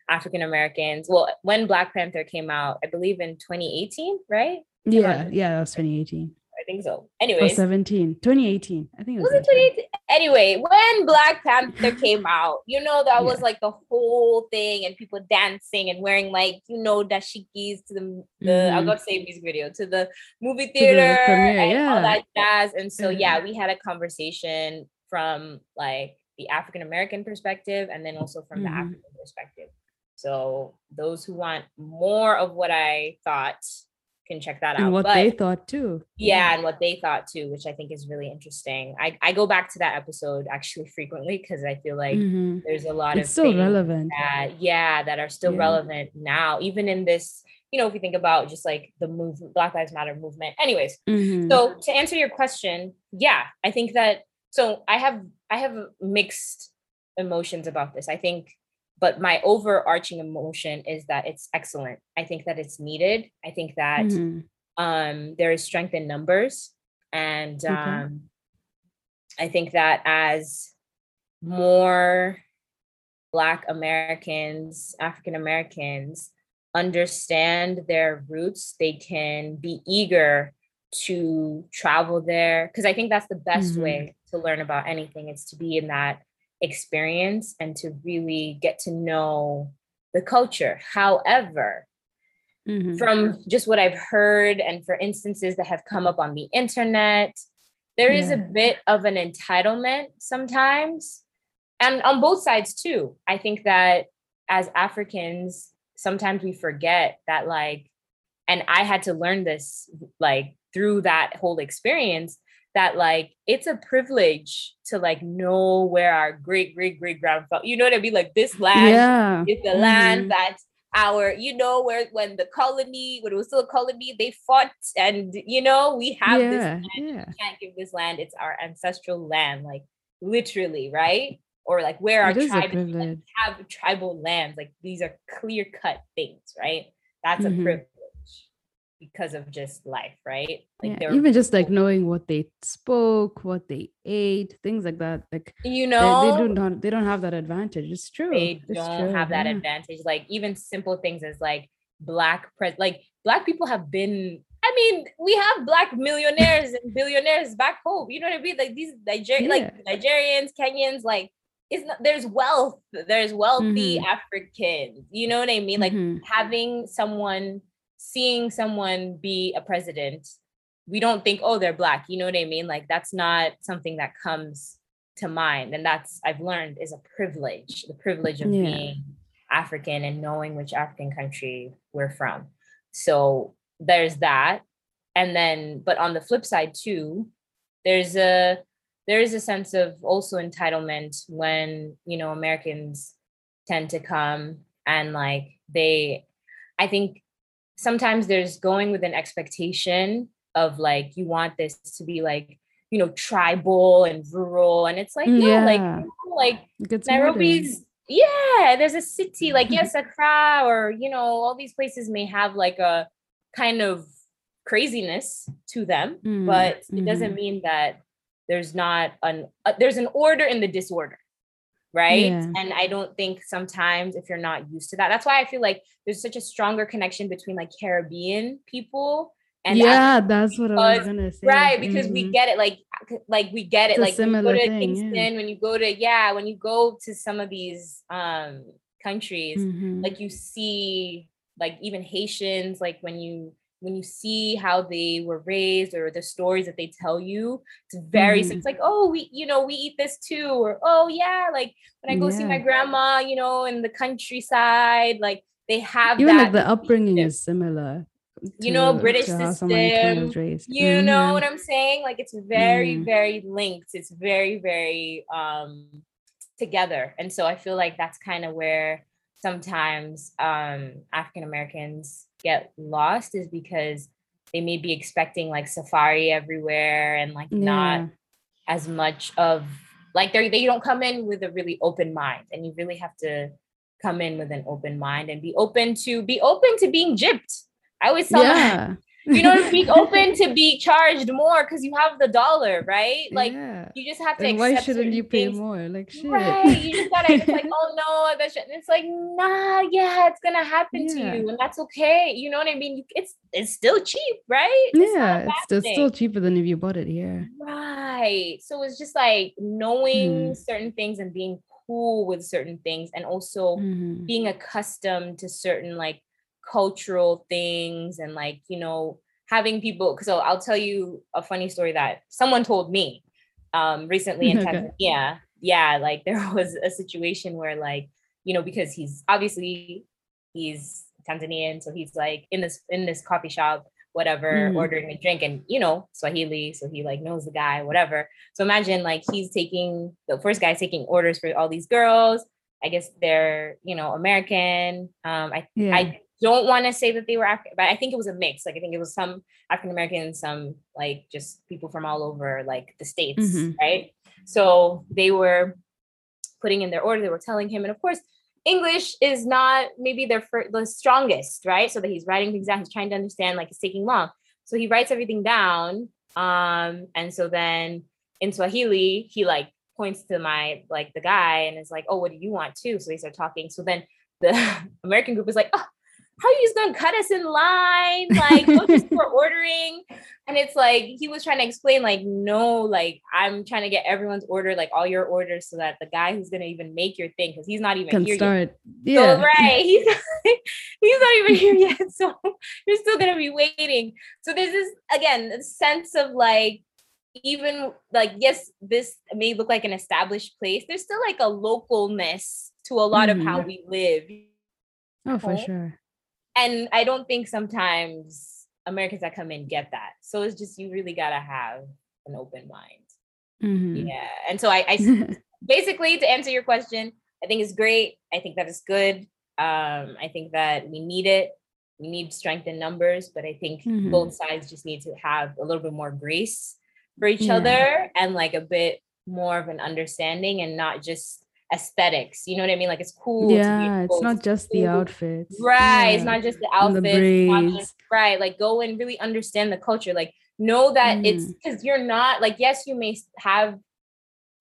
African Americans. Well, when Black Panther came out, I believe in 2018, right? yeah yeah that was 2018 I think so. or Anyways, 17 2018 i think it was, was it 17. 2018? Anyway, when Black Panther came out, you know that was like the whole thing, and people dancing and wearing like you know dashikis to the the I Mhm. got to say music video to the movie the theater premiere, and yeah. all that jazz. And so Yeah. yeah, we had a conversation from like the African American perspective and then also from mm-hmm. the African perspective. So those who want more of what I thought can check that and out. what but, they thought too. Yeah, and what they thought too, which I think is really interesting. I, I go back to that episode actually frequently because I feel like mm-hmm. there's a lot it's of still relevant. That, yeah, that are still yeah. relevant now, even in this, you know, if you think about just like the move Black Lives Matter movement. Anyways, mm-hmm. so to answer your question, yeah, I think that so I have I have mixed emotions about this. I think but my overarching emotion is that it's excellent i think that it's needed i think that mm-hmm. um, there is strength in numbers and okay. um, i think that as more black americans african americans understand their roots they can be eager to travel there because i think that's the best mm-hmm. way to learn about anything it's to be in that experience and to really get to know the culture. However, mm-hmm. from just what I've heard and for instances that have come up on the internet, there yeah. is a bit of an entitlement sometimes. And on both sides too. I think that as Africans, sometimes we forget that, like, and I had to learn this like through that whole experience that like it's a privilege to like know where our great great great grandfather you know what i mean like this land yeah. is the mm-hmm. land that our you know where when the colony when it was still a colony they fought and you know we have yeah, this land. Yeah. we can't give this land it's our ancestral land like literally right or like where our tribes like, have tribal lands like these are clear cut things right that's mm-hmm. a privilege because of just life, right? Like yeah, even just like knowing what they spoke, what they ate, things like that. Like you know, they, they do not they don't have that advantage. It's true. They it's don't true. have that yeah. advantage. Like even simple things as like black pres like black people have been I mean, we have black millionaires and billionaires back home. You know what I mean? Like these Nigerian, yeah. like Nigerians, Kenyans, like it's not there's wealth. There's wealthy mm-hmm. Africans. You know what I mean? Like mm-hmm. having someone seeing someone be a president, we don't think, oh, they're black. You know what I mean? Like that's not something that comes to mind. And that's I've learned is a privilege, the privilege of yeah. being African and knowing which African country we're from. So there's that. And then, but on the flip side too, there's a there is a sense of also entitlement when you know Americans tend to come and like they I think sometimes there's going with an expectation of like you want this to be like you know tribal and rural and it's like yeah, yeah like like Nairobi's yeah there's a city like yes Accra or you know all these places may have like a kind of craziness to them mm, but it mm-hmm. doesn't mean that there's not an uh, there's an order in the disorder right yeah. and i don't think sometimes if you're not used to that that's why i feel like there's such a stronger connection between like caribbean people and yeah that's what i was gonna say right because mm-hmm. we get it like like we get it it's like when you go to thing, kingston yeah. when you go to yeah when you go to some of these um countries mm-hmm. like you see like even haitians like when you when you see how they were raised or the stories that they tell you, it's very mm. it's like, oh, we, you know, we eat this too, or oh yeah, like when I go yeah. see my grandma, you know, in the countryside, like they have even that, like the upbringing is similar. To, you know, British system. You mm-hmm. know what I'm saying? Like it's very, mm. very linked. It's very, very um together. And so I feel like that's kind of where sometimes um African Americans get lost is because they may be expecting like safari everywhere and like yeah. not as much of like they they don't come in with a really open mind and you really have to come in with an open mind and be open to be open to being gypped. I always tell yeah. them you know, be open to be charged more because you have the dollar, right? Like yeah. you just have to. And why shouldn't you pay things. more? Like shit. Right? You just gotta. it's like, oh no, that shit. And it's like, nah, yeah, it's gonna happen yeah. to you, and that's okay. You know what I mean? It's it's still cheap, right? It's yeah, it's, still cheaper than if you bought it here. Right. So it's just like knowing mm. certain things and being cool with certain things, and also mm-hmm. being accustomed to certain like cultural things and like you know having people so i'll tell you a funny story that someone told me um, recently in okay. Tanzania. Yeah, Yeah. like there was a situation where like you know because he's obviously he's Tanzanian, so he's like in this in this coffee shop whatever, mm. ordering a drink and you know, Swahili, so he like knows the guy, whatever. So imagine like he's taking the first guy's taking orders for all these girls. I guess they're, you know, American. Um, I yeah. I don't want to say that they were African, but I think it was a mix. Like I think it was some African Americans, some like just people from all over like the states, mm-hmm. right? So they were putting in their order. They were telling him, and of course, English is not maybe their fir- the strongest, right? So that he's writing things down. He's trying to understand, like it's taking long. So he writes everything down. Um, and so then in Swahili, he like points to my like the guy and is like, "Oh, what do you want too?" So they start talking. So then the American group is like, "Oh, how are you just gonna cut us in line? Like, don't just start ordering." And it's like he was trying to explain, like, no, like I'm trying to get everyone's order, like all your orders, so that the guy who's gonna even make your thing, because he's not even Can here start. yet. Yeah. So, right. He's he's not even here yet. So you're still gonna be waiting. So there's this again the sense of like even like yes this may look like an established place there's still like a localness to a lot mm-hmm. of how mm-hmm. we live oh for sure and i don't think sometimes americans that come in get that so it's just you really gotta have an open mind mm-hmm. yeah and so i, I basically to answer your question i think it's great i think that is good um i think that we need it we need strength in numbers but i think mm-hmm. both sides just need to have a little bit more grace for each yeah. other and like a bit more of an understanding and not just aesthetics. You know what I mean? Like it's cool. Yeah, it's not just the outfits. Right. Yeah. It's not just the outfits. Just, right. Like go and really understand the culture. Like know that mm. it's because you're not like, yes, you may have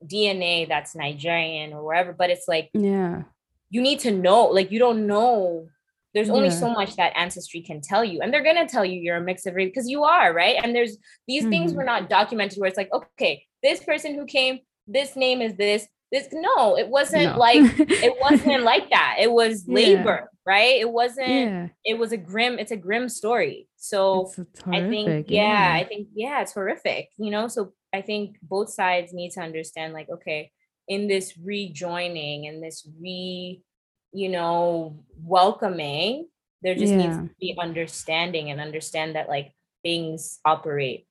DNA that's Nigerian or wherever, but it's like, yeah, you need to know, like, you don't know there's only yeah. so much that ancestry can tell you and they're going to tell you you're a mix of because you are right and there's these mm-hmm. things were not documented where it's like okay this person who came this name is this this no it wasn't no. like it wasn't like that it was labor yeah. right it wasn't yeah. it was a grim it's a grim story so i think yeah, yeah i think yeah it's horrific you know so i think both sides need to understand like okay in this rejoining and this re you know, welcoming. There just needs to be understanding and understand that like things operate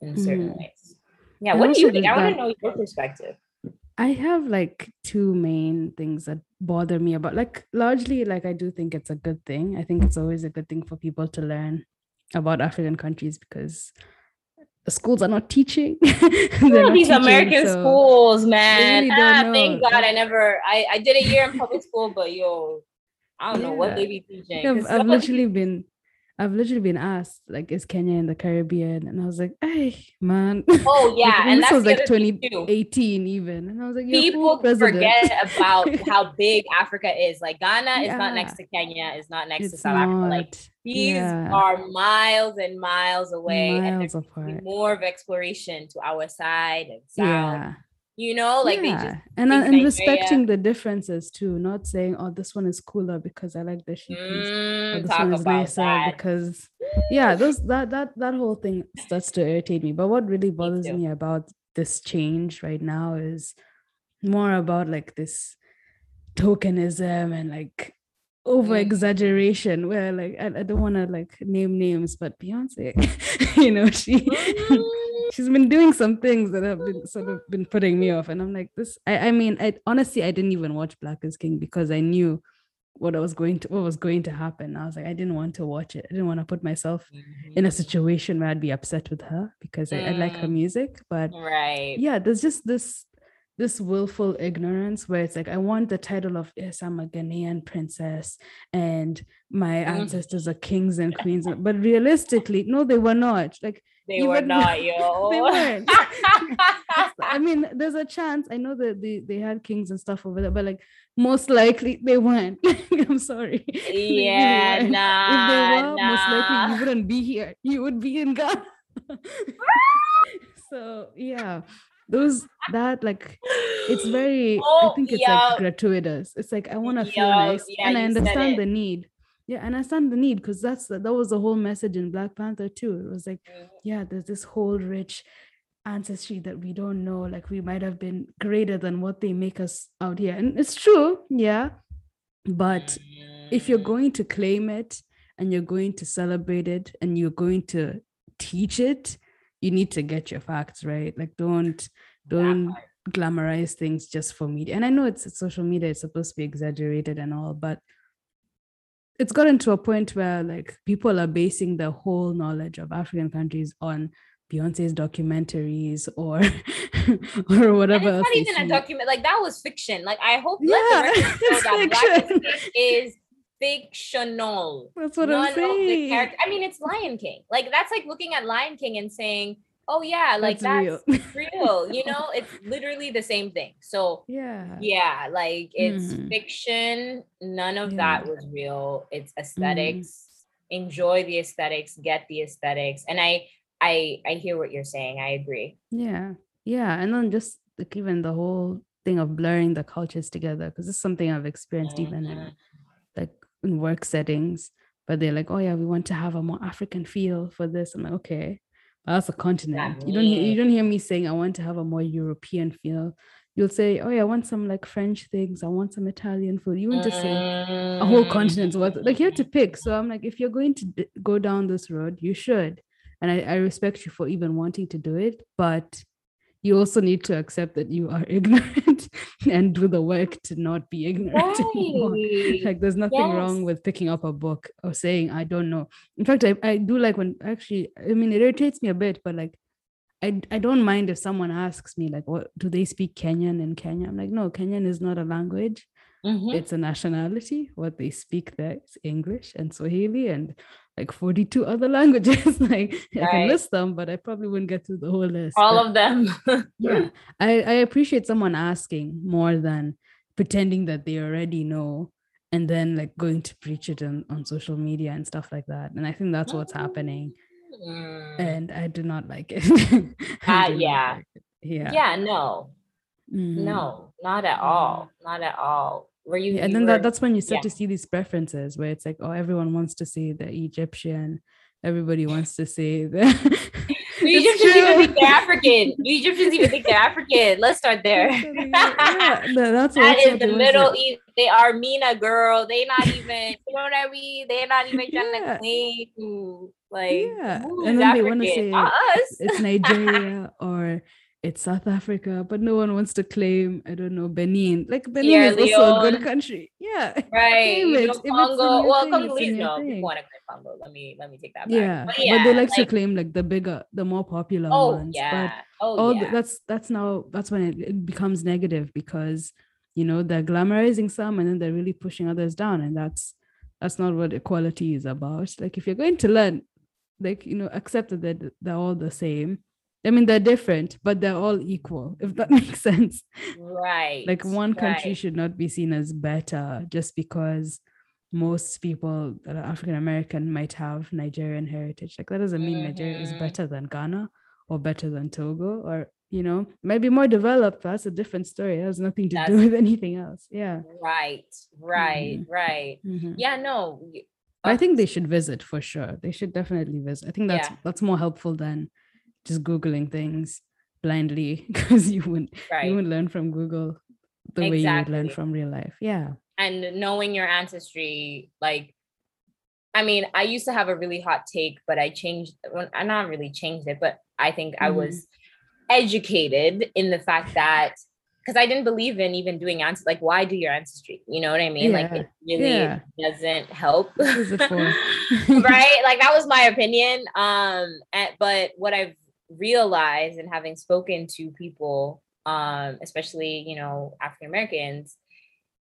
in certain mm. ways. Yeah. what do you think? I want to know your perspective. I have like two main things that bother me about like largely like I do think it's a good thing. I think it's always a good thing for people to learn about African countries because the schools are not teaching. not these teaching, American so schools, man. Really ah, thank God I never. I I did a year in public school, but yo, I don't yeah. know what they be teaching. I've, I've literally been I've literally been asked, like, is Kenya in the Caribbean? And I was like, hey, man. Oh, yeah. like, and this was like 2018 even. And I was like, people forget about how big Africa is. Like, Ghana yeah. is not next to Kenya, is not next it's to South not. Africa. Like, these yeah. are miles and miles away. Miles and there's apart. more of exploration to our side and south. Yeah you know like yeah. they just and uh, and respecting the differences too not saying oh this one is cooler because i like the sheep mm, this one is nicer that. because yeah those that that that whole thing starts to irritate me but what really bothers me, me about this change right now is more about like this tokenism and like over exaggeration mm. where like I, I don't want to like name names but beyonce you know she mm she's been doing some things that have been sort of been putting me off. And I'm like, this, I, I mean, I honestly I didn't even watch Black is King because I knew what I was going to what was going to happen. I was like, I didn't want to watch it. I didn't want to put myself mm-hmm. in a situation where I'd be upset with her because mm. I, I, like her mm. music. But right. yeah, there's just this this willful ignorance where it's like I want the title of yes, I'm a Ghanaian princess and my mm. ancestors are kings and queens. But realistically, no, they were not. Like they were not, yo. they weren't. I mean, there's a chance. I know that they, they had kings and stuff over there, but like most likely they weren't. I'm sorry. Yeah, really nah. If they were, nah. most likely you wouldn't be here. You would be in Ghana. so yeah those that like it's very oh, i think it's yeah. like gratuitous it's like i want to feel nice yeah, and i understand the need yeah and i understand the need because that's that was the whole message in black panther too. It was like yeah. there's this whole rich ancestry that we don't know like we might have been greater than what they make us out here. And it's true yeah. But if you're mm. going to claim it and you're going to celebrate it and you're going to teach it you need to get your facts right? Like don't don't glamorize things just for media. And i know it's, it's social media it's supposed to be exaggerated and all but it's gotten to a point where like people are basing their whole knowledge of african countries on Beyonce's documentaries or or whatever. And it's not even a document. Like that was fiction. Like I hope yeah, that Black is fictional. That's what None I'm saying. I mean, it's Lion King. Like that's like looking at Lion King and saying, "Oh yeah, like that's, that's real. real." You know, it's literally the same thing. So yeah, yeah, like it's mm. fiction. None of yeah. that was real. It's aesthetics. Mm. Enjoy the aesthetics. Get the aesthetics. And I I I hear what you're saying. I agree. Yeah. Yeah. And then just like even the whole thing of blurring the cultures together, because it's something I've experienced mm-hmm. even in mm-hmm. like in work settings. But they're like, oh yeah, we want to have a more African feel for this. I'm like, okay, that's a continent. you don't hear, you don't hear me saying I want to have a more European feel. You'll say, oh yeah, I want some like French things. I want some Italian food. You want to say a whole mm. continent's worth. Like you have to pick. So I'm like, if you're going to d- go down this road, you should and I, I respect you for even wanting to do it but you also need to accept that you are ignorant and do the work to not be ignorant right. anymore. Like there's nothing yes. wrong with picking up a book or saying I don't know. In fact, I, I do like when actually I mean it irritates me a bit, but like I, I don't mind if someone asks me like what do they speak Kenyan in Kenya? I'm like, no, Kenyan is not a language. Mm-hmm. It's a nationality. What they speak there is English and Swahili and like 42 other languages. like right. I can list them, but I probably wouldn't get through the whole list. All but, of them. yeah. I, I appreciate someone asking more than pretending that they already know and then like going to preach it on, on social media and stuff like that. And I think that's what's happening. Mm. And I do not like it. uh, yeah. Like it. Yeah. Yeah, no. Mm. No, not at all. Not at all where you, yeah, and then were, that, that's when you start yeah. to see these preferences where it's like oh everyone wants to say the egyptian everybody wants to say the the Egyptians even think they're African. The Egyptians even think they're African. Let's start there. yeah, that's that is the Middle East. They are MENA girl. They not even, you know what I mean? They're not even trying yeah. to claim like yeah. and then African? they want to say us. it's Nigeria or it's South Africa, but no one wants to claim, I don't know, Benin. Like Benin yeah, is Leon. also a good country. Yeah. Right. You know, Congo. Well, Congolese, no, people want to claim Congo. Let me let me take that back. Yeah. But, yeah, but they like, like, to claim like the bigger, the more popular oh, ones. Yeah. But oh, yeah. The, that's that's now that's when it, it becomes negative because you know they're glamorizing some and then they're really pushing others down. And that's that's not what equality is about. Like if you're going to learn, like you know, accept that they're, they're all the same I mean, they're different, but they're all equal, if that makes sense. Right. Like one country right. should not be seen as better just because most people that are African American might have Nigerian heritage. Like that doesn't mean mm-hmm. Nigeria is mm-hmm. better than Ghana or better than Togo or you know, maybe more developed. That's a different story. It has nothing to That's, do with anything else. Yeah. Right. Right. Mm-hmm. Right. Mm-hmm. Yeah. No. I think they should visit for sure. They should definitely visit. I think that's yeah. that's more helpful than just googling things blindly because you wouldn't right. you wouldn't learn from google the exactly. way you would learn from real life yeah and knowing your ancestry like i mean i used to have a really hot take but i changed well, i not really changed it but i think mm-hmm. i was educated in the fact that because I didn't believe in even doing ancestry. Like, why do your ancestry? You know what I mean? Yeah. Like, it really yeah. doesn't help, right? Like, that was my opinion. Um, and, but what I've realize and having spoken to people um especially you know african americans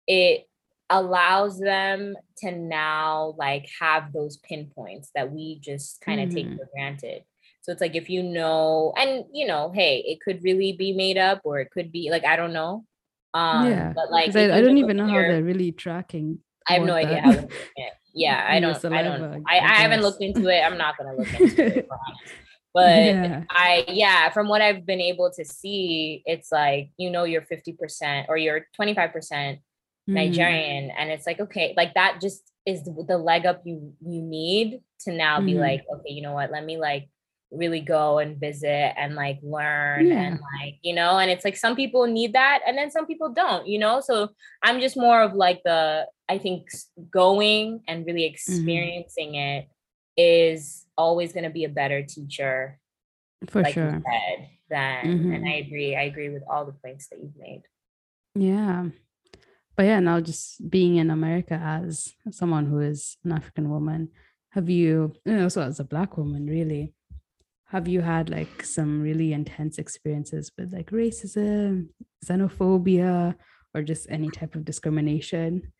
it allows them to now like have those pinpoints that we just kind of mm-hmm. take for granted. So it's like if you know and you know hey it could really be made up or it could be like i don't know. Um yeah but like I, I, don't even know how they're really tracking i have no that. idea how yeah i don't i don't I, I, haven't looked into it. I'm not gonna look into it But yeah. I, yeah, from what I've been able to see, it's like, you know, you're 50% or you're 25% mm. Nigerian. And it's like, okay, like that just is the leg up you you need to now be mm-hmm. like, okay, you know what? Let me like really go and visit and like learn yeah. and like you know and it's like some people need that and then some people don't you know so i'm just more of like the i think going and really mm-hmm. experiencing mm-hmm. it is always going to be a better teacher for like sure. said, than mm-hmm. and i agree i agree with all the points that you've made. Yeah. But yeah now just being in america as someone who is an african woman have you, know, also as a black woman really have you had like some really intense experiences with like racism xenophobia or just any type of discrimination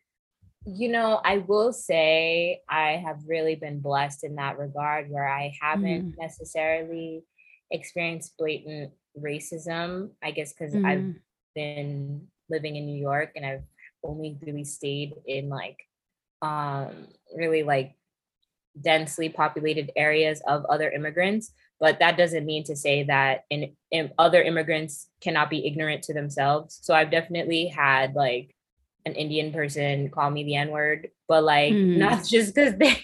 you know i will say i have really been blessed in that regard where i haven't mm. necessarily experienced blatant racism i guess because mm. i've been living in new york and i've only really stayed in like um really like densely populated areas of other immigrants but that doesn't mean to say that in, in, other immigrants cannot be ignorant to themselves so i've definitely had like an indian person call me the n word but like mm. not just because they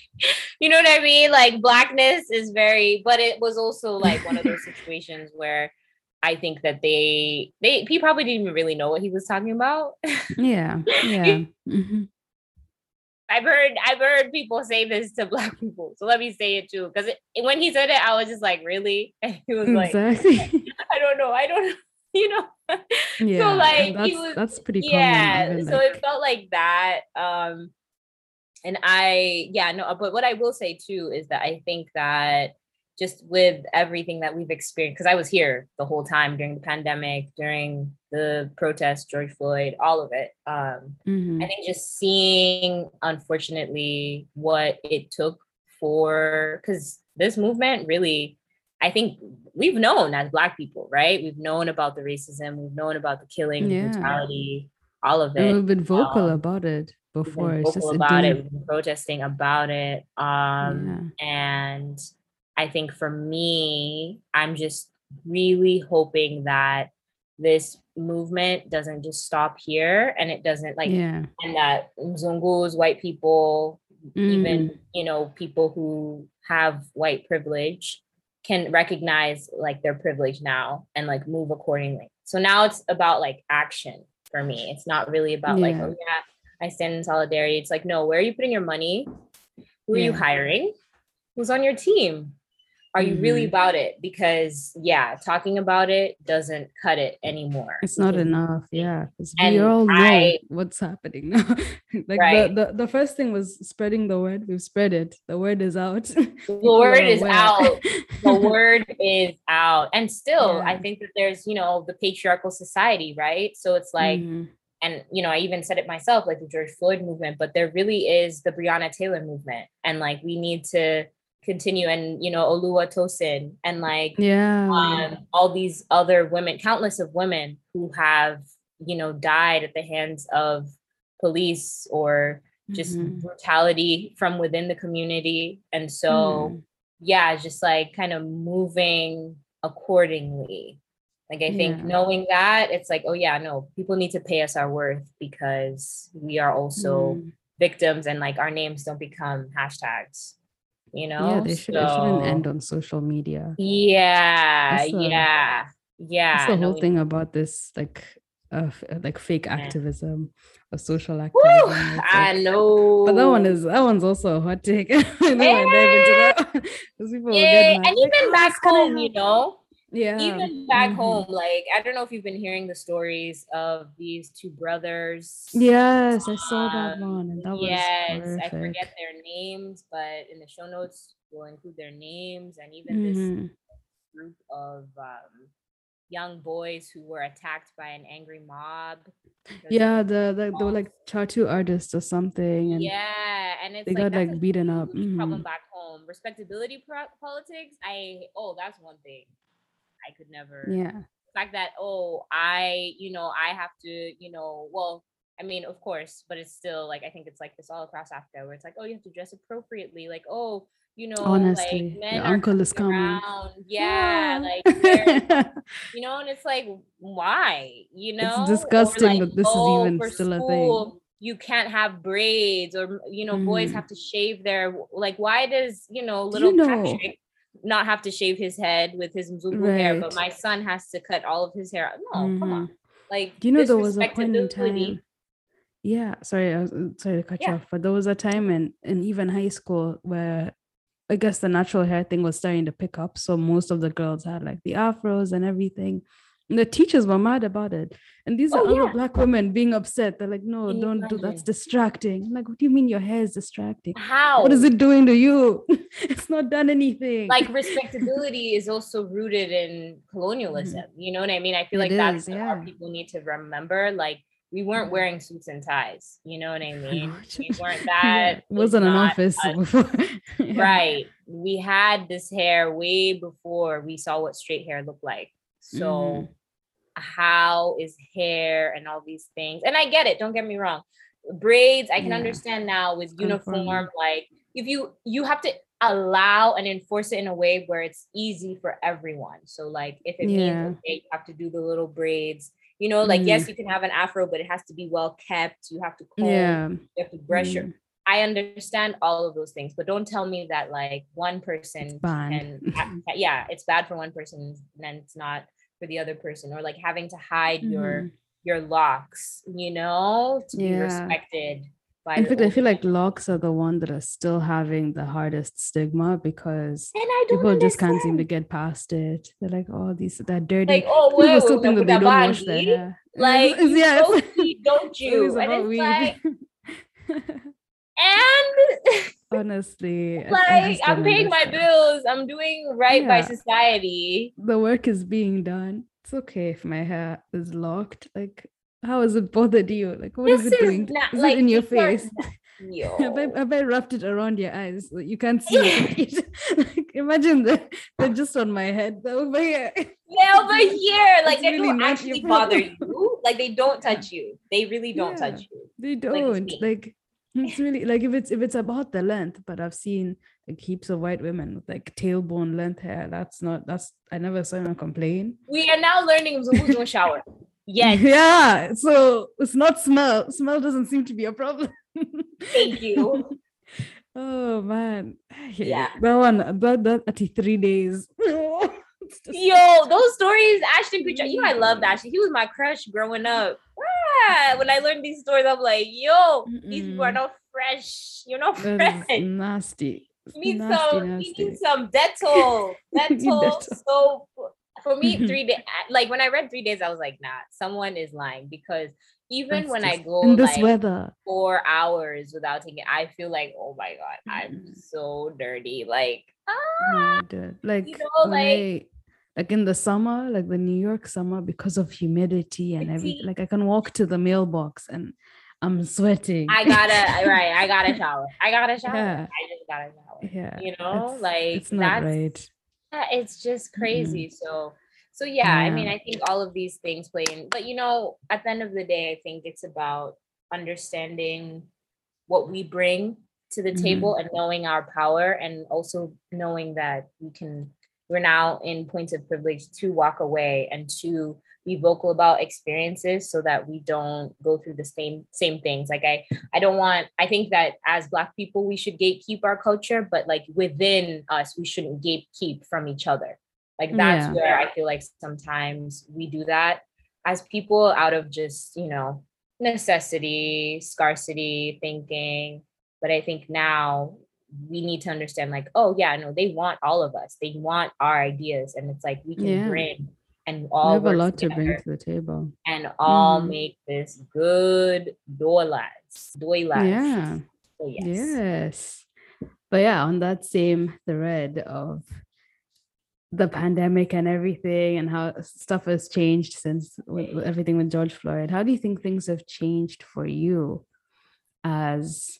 you know what i mean like blackness is very but it was also like one of those situations where i think that they they he probably didn't even really know what he was talking about yeah yeah mm-hmm. I've heard I've heard people say this to black people, so let me say it too. Because when he said it, I was just like, "Really?" And he was exactly. like, "I don't know, I don't know," you know. Yeah, so like that's, he was, that's pretty yeah. Common, so like... it felt like that. Um, and I yeah no, but what I will say too is that I think that just with everything that we've experienced because i was here the whole time during the pandemic during the protest george floyd all of it um, mm-hmm. i think just seeing unfortunately what it took for because this movement really i think we've known as black people right we've known about the racism we've known about the killing yeah. brutality all of it and we've been vocal um, about it before vocal about it we've been protesting about it um, yeah. and I think for me, I'm just really hoping that this movement doesn't just stop here and it doesn't like yeah. and that Mzungus, white people, mm. even you know, people who have white privilege can recognize like their privilege now and like move accordingly. So now it's about like action for me. It's not really about yeah. like, oh yeah, I stand in solidarity. It's like, no, where are you putting your money? Who are yeah. you hiring? Who's on your team? Are you mm-hmm. really about it? Because yeah talking about it doesn't cut it anymore. It's not enough yeah we all know I, what's happening now. Like right. the, the, the first thing was spreading the word. We've spread it. The word is out. The word is out. The word is out. And still yeah. i think that there's you know the patriarchal society right? So it's like mm-hmm. and you know i even said it myself like the george floyd movement but there really is the breonna taylor movement. And like we need to continue and you know Oluwatoyin and like yeah um, all these other women countless of women who have you know died at the hands of police or just mm-hmm. brutality from within the community and so mm. yeah just like kind of moving accordingly like i think yeah. knowing that it's like oh yeah no people need to pay us our worth because we are also mm. victims and like our names don't become hashtags you know yeah they, should, so, shouldn't end on social media yeah yeah yeah that's the whole thing about this like uh, like fake activism or social activism. like, I know, but that one is that one's also a hot take. yeah. yeah. and even like, back home, you know, yeah even back mm-hmm. home like i don't know if you've been hearing the stories of these two brothers yes um, i saw that um, one and that yes horrific. i forget their names but in the show notes we'll include their names and even mm-hmm. this group of um, young boys who were attacked by an angry mob yeah the, the they were like tattoo artists or something and yeah and it's they like, got like beaten up mm-hmm. problem back home respectability pro- politics i oh that's one thing I could never. Yeah. The fact that oh I you know I have to you know well I mean of course but it's still like I think it's like this all across Africa where it's like oh you have to dress appropriately like oh you know honestly like, your uncle is coming around. yeah, yeah. like you know and it's like why you know it's disgusting like, that this oh, is even still school, a thing you can't have braids or you know mm. boys have to shave their like why does you know little you know, Patrick not have to shave his head with his Mzungu right. hair, but my son has to cut all of his hair. No, mm-hmm. come on. Like, do you know there was a point in time? Yeah, sorry, I was uh, sorry to cut yeah. you off, but there was a time in in even high school where I guess the natural hair thing was starting to pick up. So most of the girls had like the afros and everything. And the teachers were mad about it. And these oh, are other black women being upset. They're like, no, Can don't do that's distracting. I'm like, what do you mean your hair is distracting? How? What is it doing to you? it's not done anything. Like respectability is also rooted in colonialism. Mm-hmm. You know what I mean? I feel it like is, that's yeah. what people need to remember. Like we weren't mm-hmm. wearing suits and ties. You know what I mean? we weren't that. it wasn't an office yeah. Right. We had this hair way before we saw what straight hair looked like. So mm-hmm. how is hair and all these things? And I get it, don't get me wrong. Braids, I can yeah. understand now with uniform, like if you you have to allow and enforce it in a way where it's easy for everyone. So like if it yeah. means okay, you have to do the little braids, you know, like mm. yes, you can have an afro, but it has to be well kept. You have to comb, yeah. you have to brush mm. your I understand all of those things, but don't tell me that like one person can yeah, it's bad for one person and it's not for the other person or like having to hide mm. your mm-hmm. your locks, you know, to yeah. be respected. By in fact, I feel like locks are the one that are still having the hardest stigma because people understand. just can't seem to get past it. They're like, oh, these they're dirty. Like, oh, well, still think that they don't wash their hair. Like, yeah, don't you? And it's like, and honestly like i'm paying my bills. I'm doing right yeah. by society. The work is being done. It's okay if my hair is locked. Like how has it bothered you? Like what this is it doing? not, is like, it in your face? have, I, have I wrapped it around your eyes? You can't see it. Like, imagine that they're just on my head. Over here. Yeah over here. Like they really don't actually bother you. Like they don't touch you. They really don't yeah, touch you. they don't. like it's really like if it's if it's about the length, but I've seen like heaps of white women with like tailbone length hair. That's not that's I never saw anyone complain. We are now learning who's don't shower. Yes. Yeah. So it's not smell. Smell doesn't seem to be a problem. Thank you. oh man. Yeah. That one that that at three days. Yo, those stories, Ashton Kutcher. You know, I loved Ashton. He was my crush growing up. Ah, when I learned these stories, I'm like, yo, Mm-mm. these people are not fresh. You're not fresh. Nasty. You need nasty, some. Nasty. You need some Dettol. Dettol soap. For me, three days. Like when I read three days, I was like, nah, someone is lying because even That's when I go in this like weather four hours without taking, I feel like, oh my god, I'm so dirty. Like, ah, like you know, like like in the summer, like the New York summer, because of humidity and everything. Like I can walk to the mailbox and I'm sweating. I gotta right. I gotta shower. I gotta shower. Yeah. I just gotta shower. Yeah. You know, it's, like it's not that's, right. Yeah, it's just crazy. Mm-hmm. So so yeah, yeah, I mean, I think all of these things play in, but you know, at the end of the day, I think it's about understanding what we bring to the mm-hmm. table and knowing our power and also knowing that we can we're now in points of privilege to walk away and to be vocal about experiences so that we don't go through the same same things. Like i i don't want i think that as black people we should gatekeep our culture but like within us we shouldn't gatekeep from each other. Like that's yeah. where i feel like sometimes we do that. As people out of just you know necessity scarcity thinking but i think now we need to understand like oh yeah no they want all of us they want our ideas and it's like we can yeah. bring and all we have a lot to bring to the table and all mm. make this good doy lads yeah so yes. yes but yeah on that same thread of the pandemic and everything and how stuff has changed since with, with everything with George Floyd how do you think things have changed for you as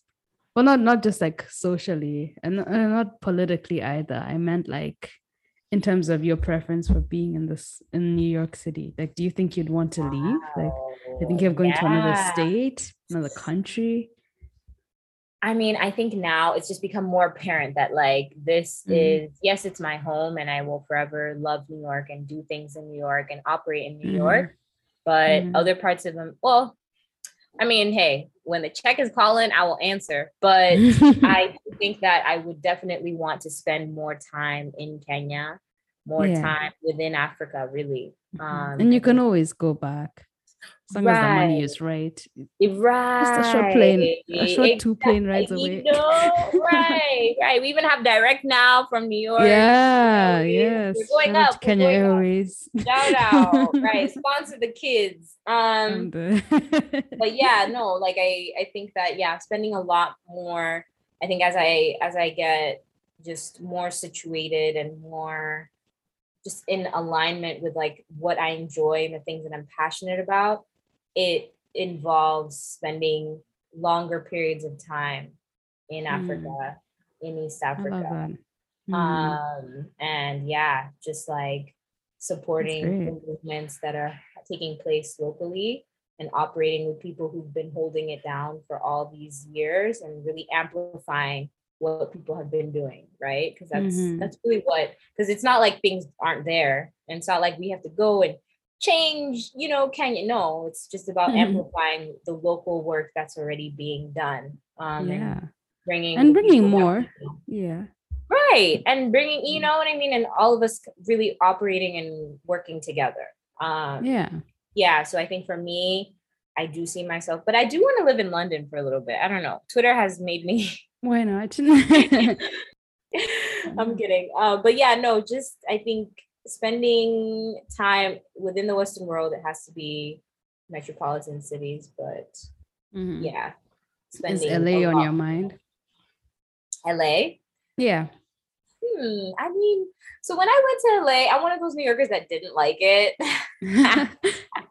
well not not just like socially and, and not politically either i meant like in terms of your preference for being in this in new york city like do you think you'd want to leave like i think you're going yeah. to another state another country I mean, I think now it's just become more apparent that like this mm-hmm. is yes, it's my home and I will forever love New York and do things in New York and operate in New mm-hmm. York. But mm-hmm. other parts of them, well, I mean, hey, when the check is calling, I will answer. But I think that I would definitely want to spend more time in Kenya, more Yeah. time within Africa, really. Um, and you can always go back as long as the money is right. right. Just a short plane, a short two plane rides away. You know, right, right. We even have direct now from New York. Yeah, Airways. yes. We're going Shout out up. Kenya going up. Airways. Shout out, right? Sponsor the kids. Um, but yeah, no, like I, I think that yeah, spending a lot more. I think as I as I get just more situated and more just in alignment with like what I enjoy and the things that I'm passionate about, it involves spending longer periods of time in Mm. Africa, in East Africa. Mhm. Um, and yeah, just like supporting the movements that are taking place locally and operating with people who've been holding it down for all these years and really amplifying what people have been doing, right? Because that's Mhm. that's really what because it's not like things aren't there. And it's not like we have to go and change, you know, Kenya. No, it's just about Mhm. amplifying the local work that's already being done. Um, and yeah. bringing And bringing more. Yeah. right and bringing you know what i mean and all of us really operating and working together um yeah, Yeah. so i think for me i do see myself but i do want to live in london for a little bit i don't know twitter has made me Why not? i'm kidding uh, but yeah no just i think spending time within the western world it has to be metropolitan cities but Mhm. yeah Is LA on your mind? la Yeah. Hmm, I mean, so when I went to LA, I'm one of those New Yorkers that didn't like it.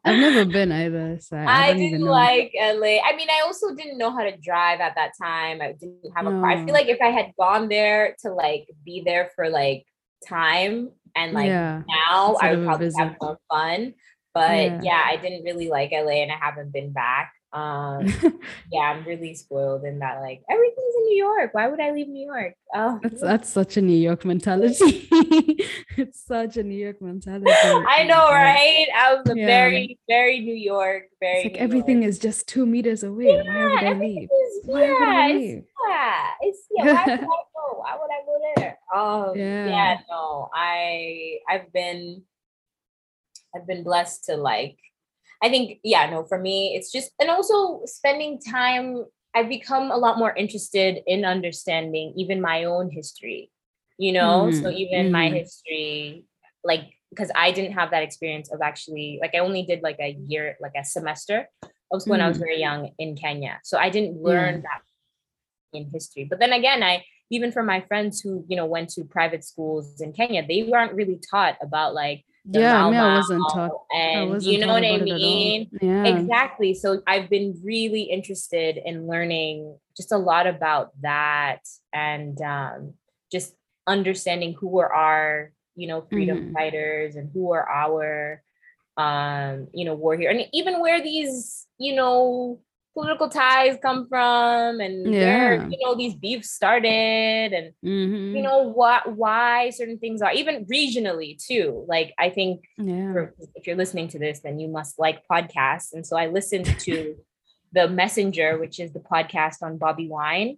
I've never been either, so I, I didn't like LA. I mean, I also didn't know how to drive at that time. I didn't have a car. I feel like if I had gone there to like be there for like time and like yeah. now, instead I would probably have more fun. But Yeah. yeah. I didn't really like LA and I haven't been back. Um, yeah, I'm really spoiled in that like everything's in New York. Why would I leave New York? Oh, that's that's such a New York mentality. it's such a New York mentality. I know, right? I was a Yeah. very, very New York, very It's like New everything York. is just two meters away. Why would I leave? is- Why would I yeah, leave? it's, yeah, it's yeah. Why would I go? Why would I go there? Oh, yeah. Yeah. no, I I've been I've been blessed to like. I think yeah, no, for me it's just and also spending time. I've become a lot more interested in understanding even my own history. You know, so Mhm, even my mhm. history, like because I didn't have that experience of actually like I only did like a year, like a semester. of when I was Mhm. very young in Kenya. So I didn't learn that in history. But then again, I even for my friends who you know went to private schools in Kenya, they weren't really taught about like yeah, Mau me, I wasn't taught. I and wasn't you know what I mean. Yeah. Exactly. So I've been really interested in learning just a lot about that and um, just understanding who are our, you know, freedom Mhm. fighters and who are our, um, you know, war here and even where these, you know, political ties come from and where, you know, these beefs started and Mhm. you know what why certain things are even regionally too like i think yeah. for, if you're listening to this, then you must like podcasts. And so I listened to The Messenger, which is the podcast on Bobby Wine.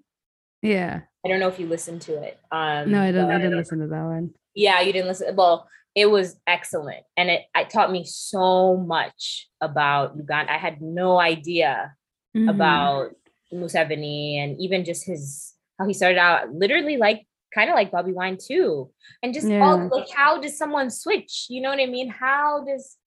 Yeah. I don't know if you listened to it. Um, No, I didn't. I didn't listen to that one. Yeah, you didn't listen. Well, it was excellent, and it, it taught me so much about Uganda. I had no idea Mhm. about Museveni and even just his how he started out literally like kind of like Bobby Wine too. And just all like how does someone switch? You know what I mean? How does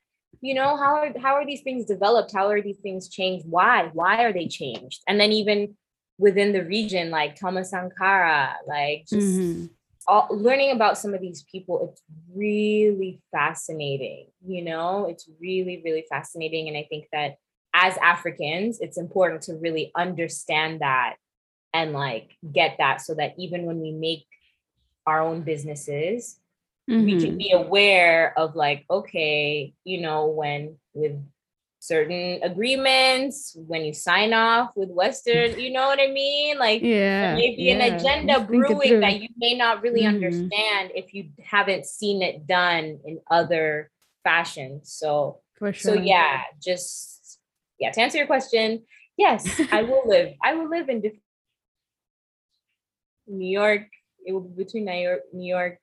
you know how are how are these things developed? How are these things changed? Why? Why are they changed? And then even within the region, like Thomas Sankara, like just Mhm. all, learning about some of these people, it's really fascinating. You know, it's really, really fascinating. And I think that as Africans, it's important to really understand that and like get that so that even when we make our own businesses, we can Mhm. be aware of like, okay, you know, when with certain agreements, when you sign off with Western, you know what I mean? Like Yeah. there may be yeah. an agenda brewing that you may not really Mhm. understand if you haven't seen it done in other fashions. So For so yeah, just yeah, to answer your question, yes, I will live. I will live in New York. It will be between New York,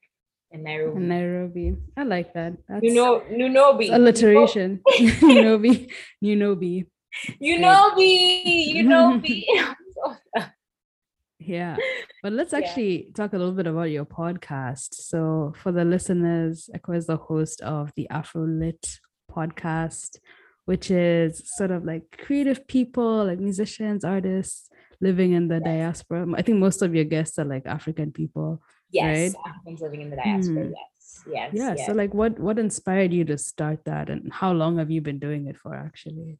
and Nairobi. And Nairobi. I like that. That's you know, Nunobi. Alliteration. Nunobi. Nunobi. Nunobi. Nunobi. yeah. But let's actually yeah. talk a little bit about your podcast. So for the listeners, Echo is the host of the Afro Lit podcast, which is sort of like creative people, like musicians, artists living in the diaspora. I think most of your guests are like African people. Yes, right? Africans living in the diaspora. Mm. Yes, yes. Yeah. Yes. So, like, what what inspired you to start that, and how long have you been doing it for? Actually.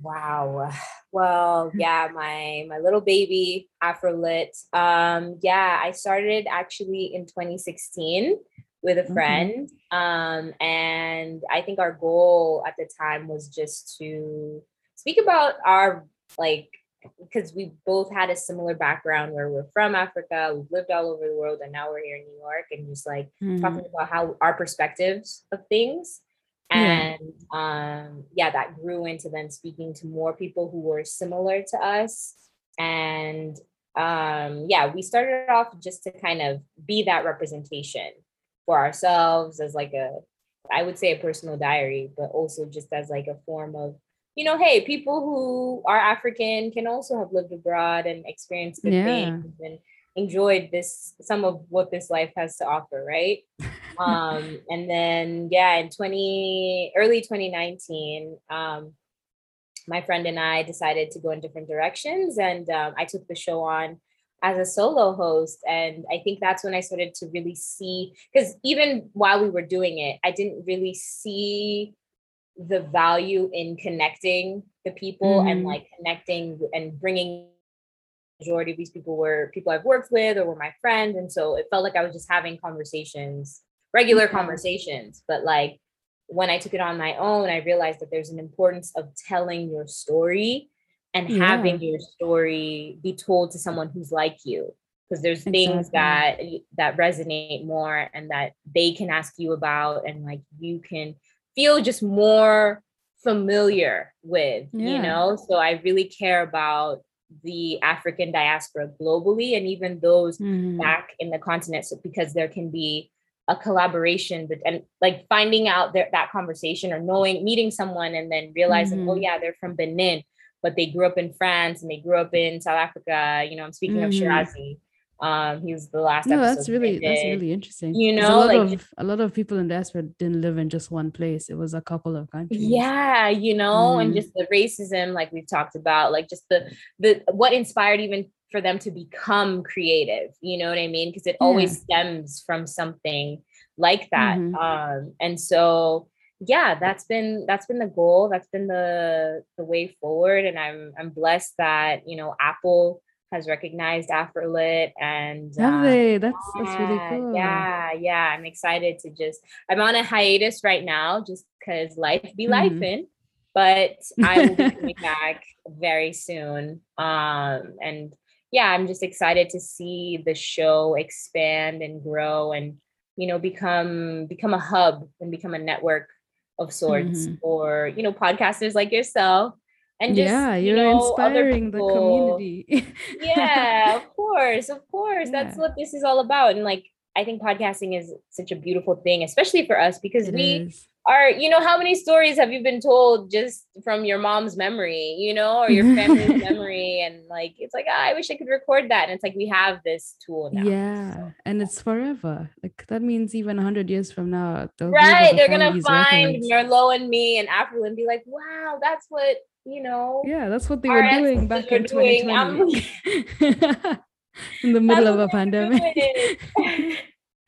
Wow. Well, yeah, my my little baby Afro Lit. Um, yeah, I started actually in 2016 with a friend. Mm-hmm. Um, and I think our goal at the time was just to speak about our like because we both had a similar background where we're from Africa, we've lived all over the world, and now we're here in New York, and just like mm-hmm. talking about how our perspectives of things. And yeah. um, yeah, that grew into then speaking to more people who were similar to us. And um, yeah, we started off just to kind of be that representation for ourselves as like a, I would say a personal diary, but also just as like a form of you know, hey, people who are African can also have lived abroad and experienced good yeah. things and enjoyed this some of what this life has to offer, right? um, and then yeah, in 20 early 2019, um, my friend and I decided to go in different directions, and um, I took the show on as a solo host. And I think that's when I started to really see, because even while we were doing it, I didn't really see the value in connecting the people mm-hmm. and like connecting and bringing majority of these people were people I've worked with or were my friends. And so it felt like I was just having conversations, regular mm-hmm. conversations. But like when I took it on my own, I realized that there's an importance of telling your story and yeah. having your story be told to someone who's like you. Because there's exactly. things that that resonate more and that they can ask you about and like you can feel just more familiar with, yeah. you know? So I really care about the African diaspora globally and even those mm-hmm. back in the continent so because there can be a collaboration but and like finding out their, that conversation or knowing meeting someone and then realizing oh, mm-hmm. oh yeah they're from Benin but they grew up in France and they grew up in South Africa you know I'm speaking mm-hmm. of Shirazi um, he was the last. No, that's really that's really interesting. You know, a lot like of a lot of people in diaspora didn't live in just one place. It was a couple of countries. Yeah, you know, mm. and just the racism, like we've talked about, like just the the what inspired even for them to become creative. You know what I mean? Because it yeah. always stems from something like that. Mm-hmm. Um, and so yeah, that's been that's been the goal. That's been the the way forward. And I'm I'm blessed that you know Apple has recognized Afrolit and have um, they? That's yeah, that's really cool. Yeah, yeah. I'm excited to just I'm on a hiatus right now just because life be mm-hmm. life in, but I will be coming back very soon. Um and yeah, I'm just excited to see the show expand and grow and you know become become a hub and become a network of sorts mm-hmm. for you know podcasters like yourself and just, yeah you're you know, inspiring the community yeah of course of course yeah. that's what this is all about and like i think podcasting is such a beautiful thing especially for us because it we is. Are you know how many stories have you been told just from your mom's memory you know or your family's memory and like it's like oh, i wish i could record that and it's like we have this tool now yeah so. and it's forever like that means even 100 years from now right they're gonna find merlot and me and Afro and be like wow that's what you know. Yeah, that's what they were doing back in 2020. in the middle of a pandemic.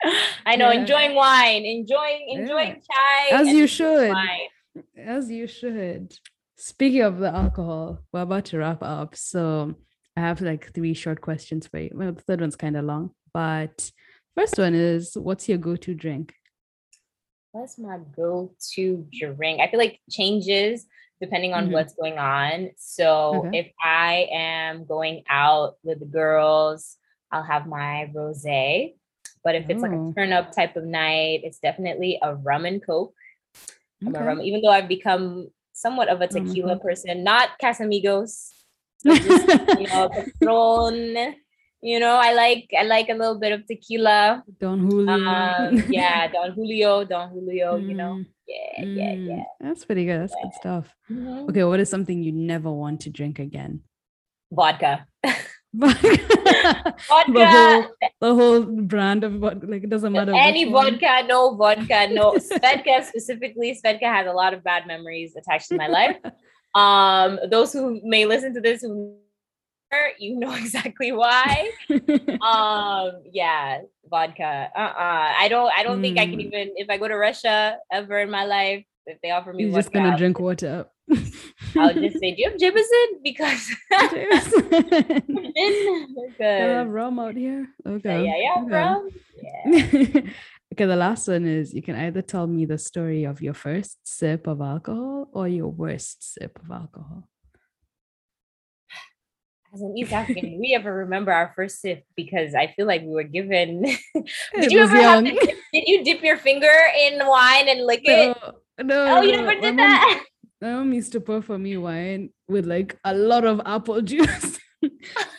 I know, yeah. enjoying wine, enjoying enjoying yeah. chai. As you should. Wine. As you should. Speaking of the alcohol, we're about to wrap up. So I have like three short questions for you. Well, the third one's kind of long, but first one is what's your go-to drink? What's my go-to drink? I feel like changes depending on mm-hmm. what's going on. So okay. if I am going out with the girls, I'll have my rosé. But if it's like a oh. turn up type of night, it's definitely a rum and coke. Okay. rum, even though I've become somewhat of a tequila person, not Casamigos, just, you know, Patron, You know, I like I like a little bit of tequila. Don Julio. Um, yeah, Don Julio, Don Julio. You know, Mm, yeah, yeah, mm, yeah. That's pretty good. That's good stuff. Mhm. Okay, what is something you never want to drink again? Vodka. the Vodka. whole the whole brand of vodka, like it doesn't matter. Any which one. vodka, no vodka, no Svedka specifically. Svedka has a lot of bad memories attached to my life. Um, those who may listen to this who you know exactly why. um, yeah, vodka. Uh-uh. I don't I don't think I can Mm. even if I go to Russia ever in my life, if they offer me You're vodka, just gonna drink water. I'll just say, Do you have Jameson? Because Cheers. Gin? Can I have rum out here? Okay. yeah, yeah, bro. Yeah. okay, the last one is you can either tell me the story of your first sip of alcohol or your worst sip of alcohol. As an East African, we ever remember our first sip? Because I feel like we were given. Did you ever have young. did you dip your finger in wine and lick it? No, no, Oh, you no. never did that. My mom used to pour for me wine with like a lot of apple juice,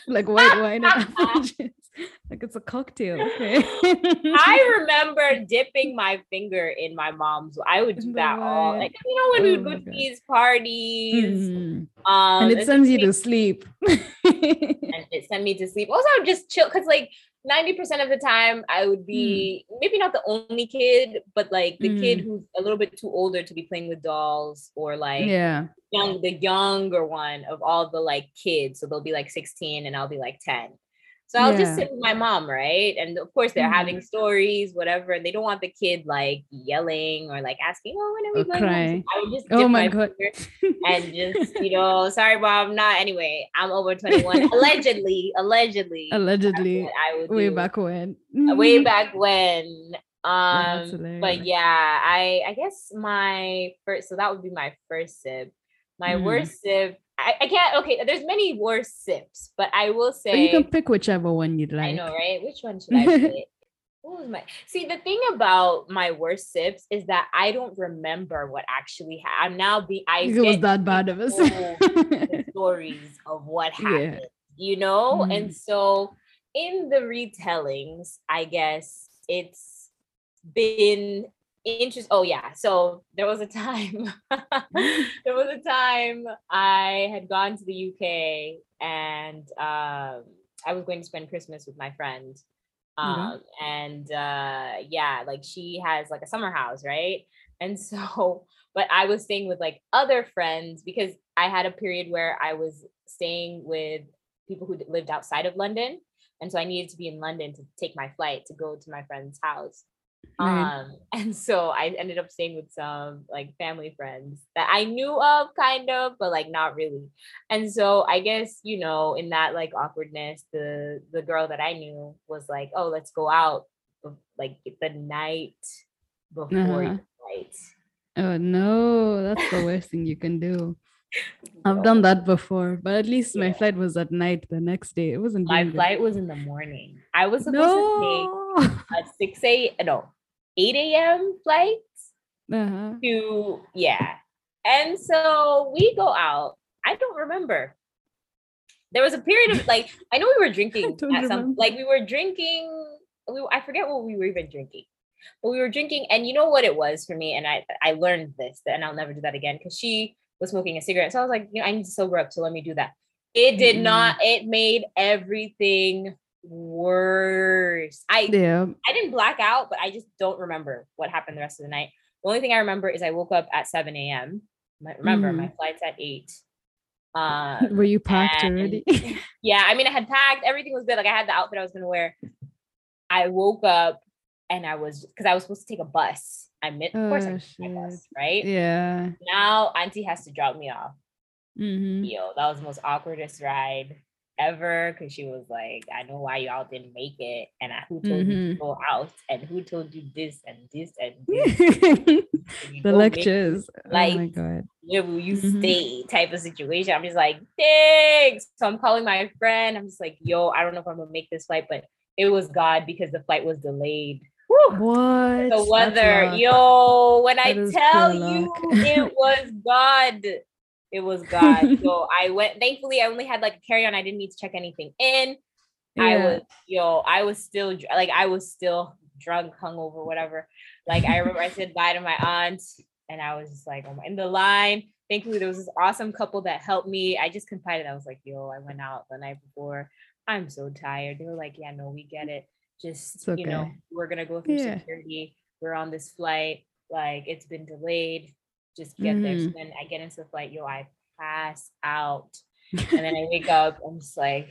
like white wine and apple juice. Like it's a cocktail. Okay. I remember dipping my finger in my mom's. I would do that all like you know when we Oh would go to these parties. Mhm. Um, and it sends you we- to sleep. and it sent me to sleep. Also, just chill because like 90% of the time I would be hmm. maybe not the only kid, but like the kid hmm. who's a little bit too older to be playing with dolls or like yeah. young the younger one of all the like kids. So they'll be like 16 and I'll be like 10. So I'll just sit with my mom, right? And of course they're Mhm. having stories, whatever, and they don't want the kid like yelling or like asking, Oh, when are we Or going home?" So. I would just Oh dip my my God. finger and just, you know, sorry, mom, not anyway. I'm over 21. allegedly, allegedly. Allegedly, I would way do. back when. Uh, way back when. Um, but yeah, I I guess my first so that would be my first sip. My Mhm. worst sip, I, I can't okay, there's many worse sips, but I will But you can pick whichever one you'd like. I know, right? Which one should I pick? What my see the thing about my worst sips is that I don't remember what actually happened. I'm now being I It was that bad of us. stories of what Yeah. happened, you know? Mhm. And so in the retellings, I guess it's been interest oh yeah so there was a time there was a time i had gone to the uk and um i was going to spend christmas with my friend um and uh yeah like she has like a summer house right? And so but i was staying with like other friends because i had a period where i was staying with people who lived outside of london and so i needed to be in london to take my flight to go to my friend's house Right. um and so i ended up staying with some like family friends that i knew of kind of but like not really and so i guess you know in that like awkwardness the the girl that i knew was like oh let's go out like the night before Uh-huh. flight Oh no, that's the worst thing you can do. I've done that before, but at least my flight was at night the next day. It wasn't my flight was in the morning i was supposed to take No. a 6 a no 8 a.m flight Uh-huh. to yeah. And so we go out. I don't remember. There was a period of like I know we were drinking at some like we were drinking. We, I forget what we were even drinking, but we were drinking. And you know what it was for me, and I I learned this, and I'll never do that again because she was smoking a cigarette. So I was like, you know, I need to sober up. So let me do that. It did Mm-mm. not. It made everything worse. I Yeah. I didn't black out, but I just don't remember what happened the rest of the night. The only thing I remember is I woke up at 7 a.m. Remember, my flight's at 8. Um, Were you packed and- already? yeah, I mean, I had packed, everything was good. Like, I had the outfit I was going to wear. I woke up and I was, because I was supposed to take a bus. I missed, of course, I Oh, missed my bus, right? yeah. Now, Auntie has to drop me off. hmm Yo, that was the most awkwardest ride ever because she was like, I know why y'all didn't make it. And I, who told you to Mhm. go out? And who told you this and this and this? the and you don't it, lectures. oh my like, god. Where will you Mhm. stay? Type of situation. I'm just like, thanks. So I'm calling my friend. I'm just like, yo, I don't know if I'm gonna make this flight, but it was God because the flight was delayed. Whew What? the weather. Yo, when I tell you, it was God. It was God. so I went. Thankfully, I only had like a carry on. I didn't need to check anything in. yeah. I was yo, I was still like I was still drunk, hungover, whatever. Like I remember I said bye to my aunt and I was just like, oh my, in the line. Thankfully, there was this awesome couple that helped me. I just confided. I was like, yo, I went out the night before. I'm so tired. They were like, yeah, no, we get it. Just, okay. you know, we're going to go through yeah. security. We're on this flight. Like, it's been delayed. Just get mm-hmm. there. So mm-hmm. then I get into the flight. Yo, I pass out. and then I wake up. I'm just like,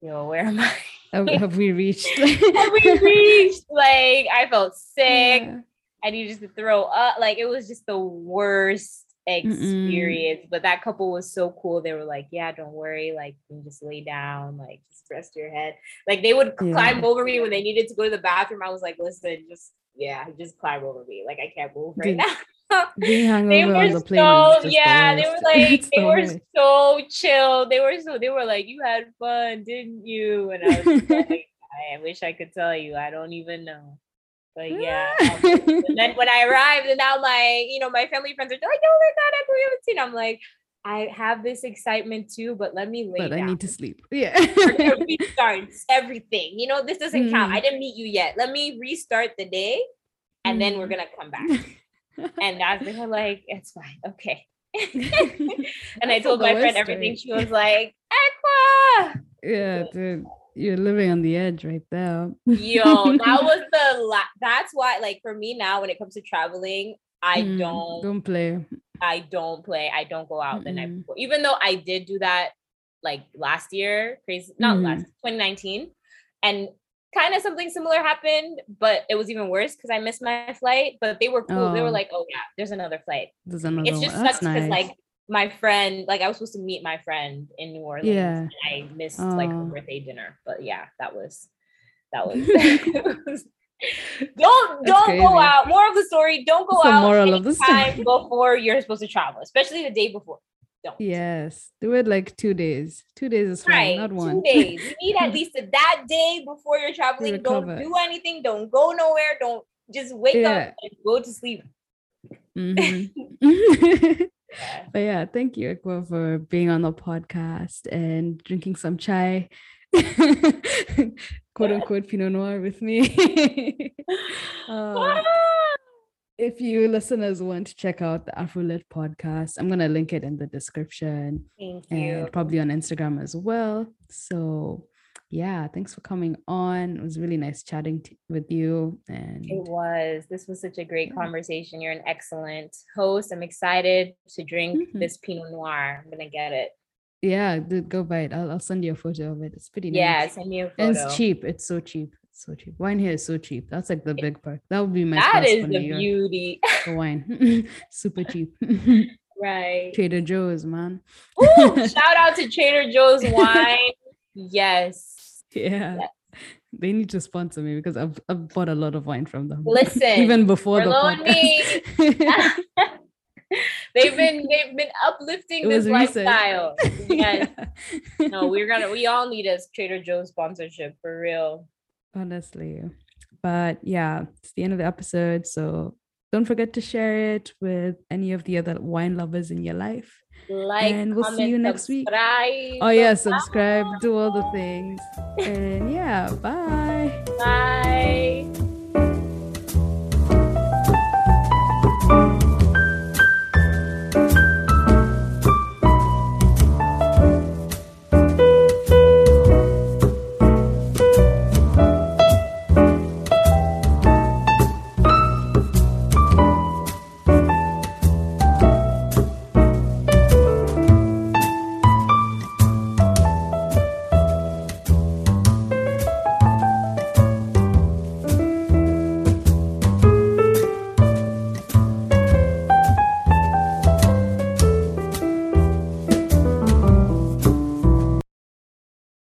yo, where am I? have we reached? have we reached? Like, I felt sick. Yeah. I needed to throw up. Like, it was just the worst experience. Mm-mm. But that couple was so cool. They were like, yeah, don't worry. Like, you can just lay down, like, just rest your head. Like, they would yeah. climb over me when they needed to go to the bathroom. I was like, listen, just, yeah, just climb over me. Like, I can't move right now. they were the so yeah they were like they were so chill they were so they were like you had fun didn't you and i was like i wish i could tell you i don't even know but yeah and then when i arrived and now my you know my family friends are like oh my god i haven't seen i'm like I have this excitement too, but let me lay but down. I need to sleep. Yeah. restarts everything. You know, this doesn't mm. count. I didn't meet you yet. Let me restart the day and mm. then we're mm. gonna come back and as they were like, it's fine, okay. and I told my friend everything. She was like, Aqua. Yeah, dude. You're living on the edge right there. Yo, that was the la- that's why, like for me now, when it comes to traveling, I mm, don't don't play. I don't play. I don't go out mm the night before. Even though I did do that like last year, crazy not mm last 2019. And kind of something similar happened, but it was even worse because I missed my flight. But they were cool. Oh. They were oh. like, "Oh yeah, there's another flight." There's another. It just one. sucks because nice. like my friend, like I was supposed to meet my friend in New Orleans. Yeah. And I missed oh. like her oh. birthday dinner. But yeah, that was that was. don't don't crazy. go out. More of the story: Don't go out moral of the story. before you're supposed to travel, especially the day before don't. Yes, do it like two days. Two days is fine, right, not one. Two days. You need at least that day before you're traveling. Don't do anything. Don't go nowhere. Don't just wake yeah. up and go to sleep. Mm-hmm. But yeah, thank you, Aqua, for being on the podcast and drinking some chai, quote unquote Pinot Noir with me. uh, if you listeners want to check out the Afrolit podcast, I'm gonna link it in the description. Thank you. And probably on Instagram as well. So yeah, thanks for coming on. It was really nice chatting with you. And it was. This was such a great conversation. You're an excellent host. I'm excited to drink mm-hmm. this Pinot Noir. I'm gonna get it. Yeah, go buy it. I'll, I'll send you a photo of it. It's pretty nice. Yeah, send me a photo. And it's cheap. It's so cheap so cheap. Wine here is so cheap. That's like the big part. That would be my that is the beauty. The wine, super cheap. right. Trader Joe's, man. Ooh, shout out to Trader Joe's wine. yes. Yeah. Yes. They need to sponsor me because I've, I've bought a lot of wine from them. Listen, even before the podcast. they've been they've been uplifting it this lifestyle. Yes. No, we're gonna we all need a Trader Joe's sponsorship for real honestly. But yeah, it's the end of the episode. So don't forget to share it with any of the other wine lovers in your life. Like, and we'll comment, see you next week. Oh yeah, subscribe, do all the things. And yeah, bye. Bye.